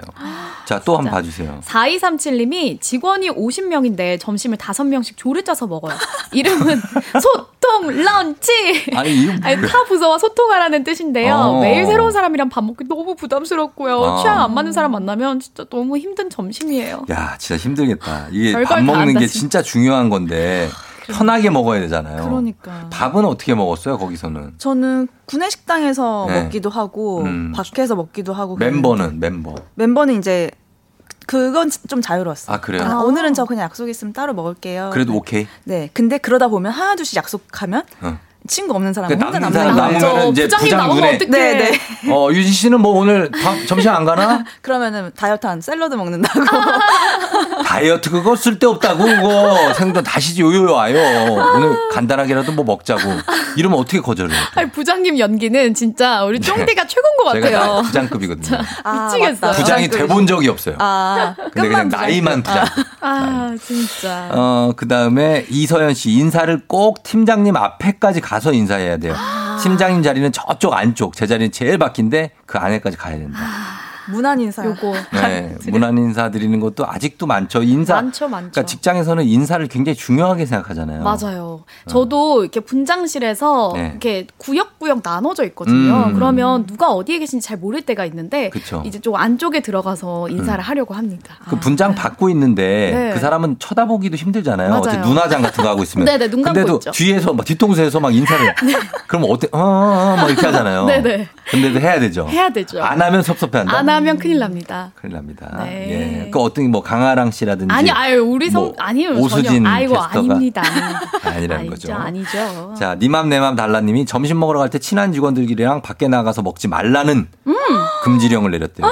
자, 또 한번 봐주세요. 4237님이 직원이 50명인데 점심을 5명씩 조를 짜서 먹어요. 이름은 소통 런치. 아니, 이거 아니, 뭐야. 타 부서와 소통하라는 뜻인데요. 어. 매일 새로운 사람이랑 밥 먹기 너무 부담스럽고요. 어. 취향 안 맞는 사람 만나면 진짜 너무 힘든 점심이에요. 야, 진짜 힘들겠다. 이게 밥다 먹는 게. 진짜 중요한 건데 편하게 먹어야 되잖아요. 그러니까. 밥은 어떻게 먹었어요, 거기서는? 저는 구내식당에서 네. 먹기도 하고 음. 밖에서 먹기도 하고 멤버는 멤버. 멤버는 이제 그건 좀 자유로웠어요. 아, 그래요? 아, 오늘은 저 그냥 약속 있으면 따로 먹을게요. 그래도 오케이. 네. 근데 그러다 보면 하나 둘씩 약속하면 어. 친구 없는 사람은 그러니까 혼자 남는 사람. 남으면은 이제 부장 눈에 네, 네. 어, 유진 씨는 뭐 오늘 밥, 점심 안 가나? 그러면은 다이어트 한 샐러드 먹는다고. 다이어트 그거 쓸데없다고 그거 생돈 다시 요요 와요. 오늘 간단하게라도 뭐 먹자고. 이러면 어떻게 거절을 해요? 아니, 부장님 연기는 진짜 우리 쫑디가 최고인 것 네. 같아요. 다 부장급이거든요. 미치겠어요. 부장이 돼본 적이 없어요. 아, 근데 그냥 나이만 부장. 아, 진짜. 어, 그 다음에 이서연 씨, 인사를 꼭 팀장님 앞에까지 가서 인사해야 돼요. 팀장님 자리는 저쪽 안쪽, 제 자리는 제일 바뀐데 그 안에까지 가야 된다. 무난 인사. 요거. 네, 문안 인사 드리는 것도 아직도 많죠. 인사. 많죠, 많죠. 그러니까 직장에서는 인사를 굉장히 중요하게 생각하잖아요. 맞아요. 저도 이렇게 분장실에서 네. 이렇게 구역구역 나눠져 있거든요. 음. 그러면 누가 어디에 계신지 잘 모를 때가 있는데 그쵸. 이제 좀 안쪽에 들어가서 인사를 음. 하려고 합니다. 그 분장 받고 있는데 네. 그 사람은 쳐다보기도 힘들잖아요. 맞아요. 어째 눈화장 같은 거 하고 있으면. 네네, 눈 감고 근데도 있죠. 뒤에서 막 뒤통수에서 막 인사를. 그럼 어때? 어, 어, 어, 막 이렇게 하잖아요. 네네. 근데도 해야 되죠. 해야 되죠. 안 하면 섭섭해한다. 안 하면 큰일 납니다. 큰일 납니다. 네. 예. 그 어떤 뭐 강아랑 씨라든지 아니, 아유, 우리 성, 뭐 아니요, 오수진 전혀. 아이고, 캐스터가 아닙니다. 아니라는 아니죠, 거죠. 아니죠. 자, 니맘 내맘 달라님이 점심 먹으러 갈 때 친한 직원들끼리랑 밖에 나가서 먹지 말라는 음. 금지령을 내렸대요.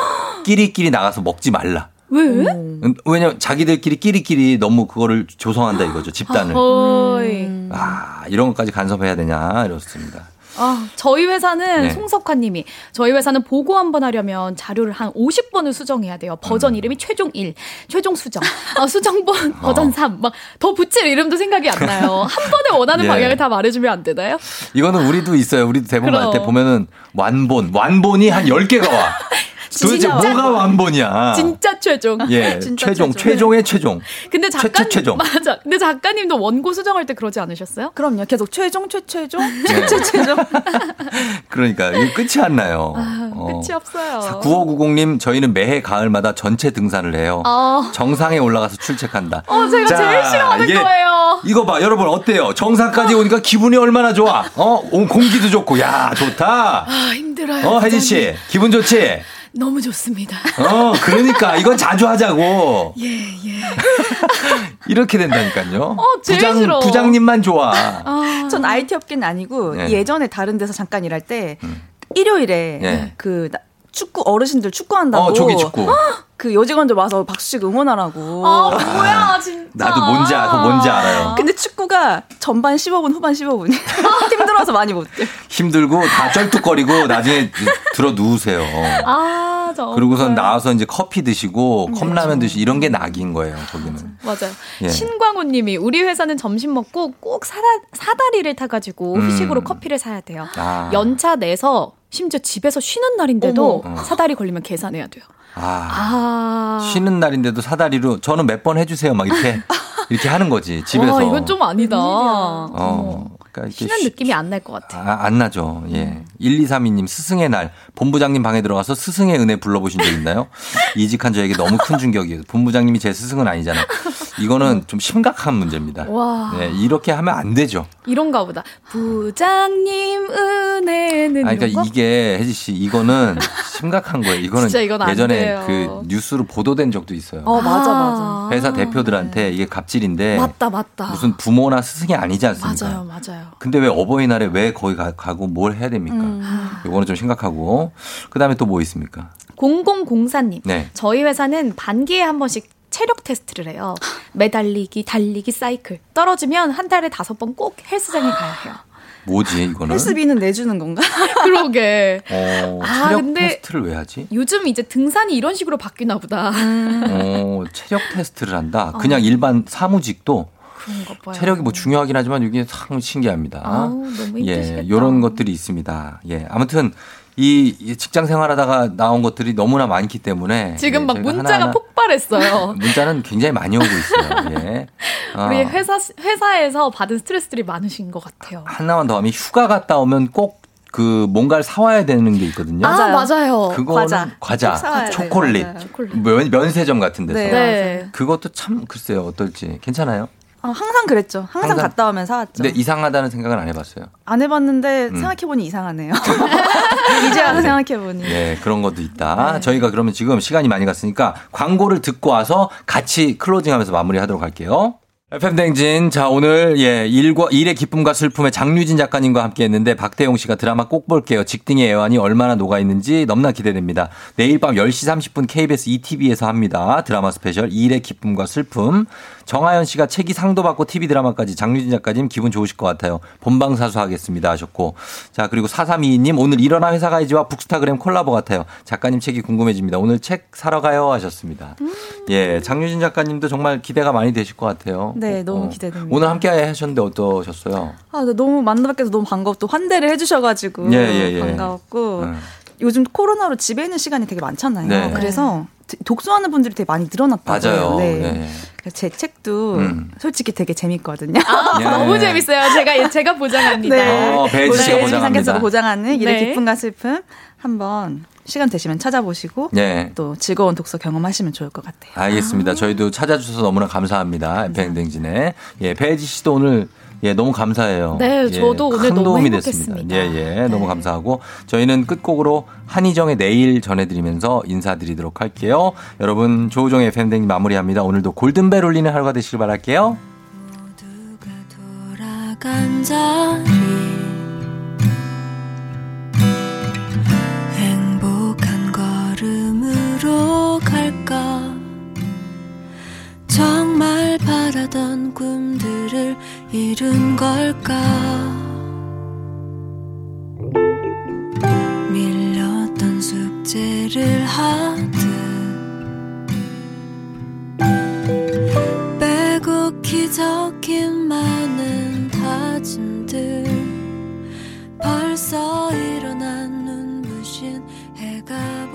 끼리끼리 나가서 먹지 말라. 왜? 음, 왜냐면 자기들끼리 끼리끼리 너무 그거를 조성한다 이거죠 집단을. 어이. 아 이런 것까지 간섭해야 되냐 이렇습니다. 아, 저희 회사는 네. 송석환 님이 저희 회사는 보고 한번 하려면 자료를 한 50번을 수정해야 돼요. 버전 음. 이름이 최종 1, 최종 수정, 아, 수정본 어. 버전 3, 막 더 붙일 이름도 생각이 안 나요. 한 번에 원하는 예. 방향을 다 말해주면 안 되나요? 이거는 우리도 있어요. 우리도 대본 그럼. 할때 보면은 완본 완본이 한 10개가 와. 도대체. 뭐가 완본이야? 진짜 최종. 예, 진짜 최종, 최종. 최종의 최종. 근데 최, 작가 최, 최종. 맞아. 근데 작가님도 원고 수정할 때 그러지 않으셨어요? 그럼요. 계속 최종, 최 최종, 네. 최최 최종. 그러니까 이게 끝이 안 나요. 아, 어. 끝이 없어요. 9590님, 저희는 매해 가을마다 전체 등산을 해요. 아. 정상에 올라가서 출첵한다. 어, 제가 제일 싫어하는 이게 거예요. 이거 봐, 여러분 어때요? 정상까지 오니까 기분이 얼마나 좋아? 어, 온 공기도 좋고, 야, 좋다. 아, 힘들어요. 어, 혜진 씨, 기분 좋지? 너무 좋습니다. 어, 그러니까 이건 자주 하자고. 예, 예. 이렇게 된다니까요. 어, 제일 부장 싫어. 부장님만 좋아. 전 IT 업계는 아니고 네. 예전에 다른 데서 잠깐 일할 때 일요일에 네. 그 나- 축구 어르신들 축구한다고 어, 조기 축구. 그 여직원들 와서 박수씩 응원하라고. 아, 뭐야, 진짜. 나도 뭔지 알- 뭔지 알아요. 근데 축구가 전반 15분, 후반 15분이 힘들어서 많이 못 돼. 힘들고 다 쩔뚝거리고 나중에 들어 누우세요. 아, 정말. 그러고선 나와서 이제 커피 드시고 네, 컵라면 드시 이런 게 낙인 거예요. 거기는. 맞아요. 예. 신광호 님이 우리 회사는 점심 먹고 꼭 사다, 사다리를 타가지고 음. 후식으로 커피를 사야 돼요. 아. 연차 내서 심지어 집에서 쉬는 날인데도 어머. 사다리 걸리면 계산해야 돼요. 아. 아. 쉬는 날인데도 사다리로 저는 몇 번 해주세요. 막 이렇게 이렇게 하는 거지 집에서. 와, 이건 좀 아니다. 어. 그러니까 쉬는 느낌이 안 날 것 같아. 아, 안 나죠. 예. 1232님, 스승의 날. 본부장님 방에 들어가서 스승의 은혜 불러보신 적 있나요? 이직한 저에게 너무 큰 충격이에요. 본부장님이 제 스승은 아니잖아요. 이거는 좀 심각한 문제입니다. 와. 네, 이렇게 하면 안 되죠. 이런가 보다. 부장님 은혜는 아, 그러니까 이런 거? 이게 혜지 씨, 이거는 심각한 거예요. 이거는 진짜 이건 안 예전에 돼요. 그 뉴스로 보도된 적도 있어요. 어, 맞아, 맞아. 회사 대표들한테 이게 갑질인데 맞다, 맞다. 무슨 부모나 스승이 아니지 않습니까? 맞아요, 맞아요. 근데 왜 어버이날에 왜 거기 가, 가고 뭘 해야 됩니까? 음. 이거는 좀 심각하고. 그 다음에 또 뭐 있습니까? 0004님. 네. 저희 회사는 반기에 한 번씩 체력 테스트를 해요. 매달리기, 달리기, 사이클. 떨어지면 한 달에 다섯 번 꼭 헬스장에 가야 해요. 뭐지, 이거는? 헬스비는 내주는 건가? 그러게. 어, 아, 체력 근데- 테스트를 왜 하지? 요즘 이제 등산이 이런 식으로 바뀌나 보다. 어, 체력 테스트를 한다. 그냥 일반 사무직도. 체력이 뭐 중요하긴 하지만 이게 참 신기합니다. 아우, 너무 힘드시겠다. 예, 요런 것들이 있습니다. 예, 아무튼 이, 이 직장 생활하다가 나온 것들이 너무나 많기 때문에 지금 예, 막 문자가 하나하나 폭발했어요. 문자는 굉장히 많이 오고 있어요. 예. 어, 우리 회사, 회사에서 받은 스트레스들이 많으신 것 같아요. 하나만 더 하면 휴가 갔다 오면 꼭 그 뭔가를 사와야 되는 게 있거든요. 아, 맞아요. 그거는 과자, 돼요. 초콜릿, 맞아요. 면, 면세점 같은 데서. 네. 그것도 참 글쎄요 어떨지 괜찮아요. 어, 항상 그랬죠. 항상, 항상- 갔다 오면 사왔죠. 근데 이상하다는 생각은 안 해봤어요. 안 해봤는데 음. 생각해보니 이상하네요. 이제 와서 생각해보니. 네, 그런 것도 있다. 저희가 그러면 지금 시간이 많이 갔으니까 광고를 듣고 와서 같이 클로징하면서 마무리하도록 할게요. FM 대행진. 자, 오늘 예, 일과 일의 기쁨과 슬픔의 장류진 작가님과 함께 했는데 박태용 씨가 드라마 꼭 볼게요. 직딩의 애환이 얼마나 녹아 있는지 너무나 기대됩니다. 내일 밤 10시 30분 KBS 2TV에서 합니다. 드라마 스페셜 일의 기쁨과 슬픔. 정하연 씨가 책이 상도 받고 TV 드라마까지 장유진 작가님 기분 좋으실 것 같아요. 본방사수 하겠습니다 하셨고. 자, 그리고 4322님 오늘 일어나 회사 가야지와 북스타그램 콜라보 같아요. 작가님 책이 궁금해집니다. 오늘 책 사러 가요 하셨습니다. 예, 장유진 작가님도 정말 기대가 많이 되실 것 같아요. 네, 너무 어. 기대됩니다. 오늘 함께 하셨는데 어떠셨어요? 아, 네, 너무 만나 뵙게도 너무 반가웠고 또 환대를 해주셔가지고 예, 예, 예. 반가웠고 음. 요즘 코로나로 집에 있는 시간이 되게 많잖아요. 네. 그래서 드- 독서하는 분들이 되게 많이 늘어났다고요. 맞아요. 네. 네. 제 책도 음. 솔직히 되게 재밌거든요. 아, 예. 너무 재밌어요. 제가, 제가 보장합니다. 네. 어, 배지 씨가 네, 보장합니다. 보장하는 일의 네. 기쁨과 슬픔 한번 시간 되시면 찾아보시고 네. 또 즐거운 독서 경험하시면 좋을 것 같아요. 알겠습니다. 저희도 찾아주셔서 너무나 감사합니다. 뱅댕진에. 예, 배지 씨도 오늘 예, 너무 감사해요. 네, 예, 저도 오늘 큰 너무 도움이 행복했습니다. 네. 됐습니다. 예, 예, 너무 감사하고 저희는 끝곡으로 한희정의 내일 전해드리면서 인사드리도록 할게요. 여러분 조우종의 팬댕 마무리합니다. 오늘도 골든벨 울리는 하루가 되시길 바랄게요. 바라던 꿈들을 이룬 걸까? 밀렸던 숙제를 하듯 빼곡히 적힌 많은 다짐들 벌써 일어난 눈부신 해가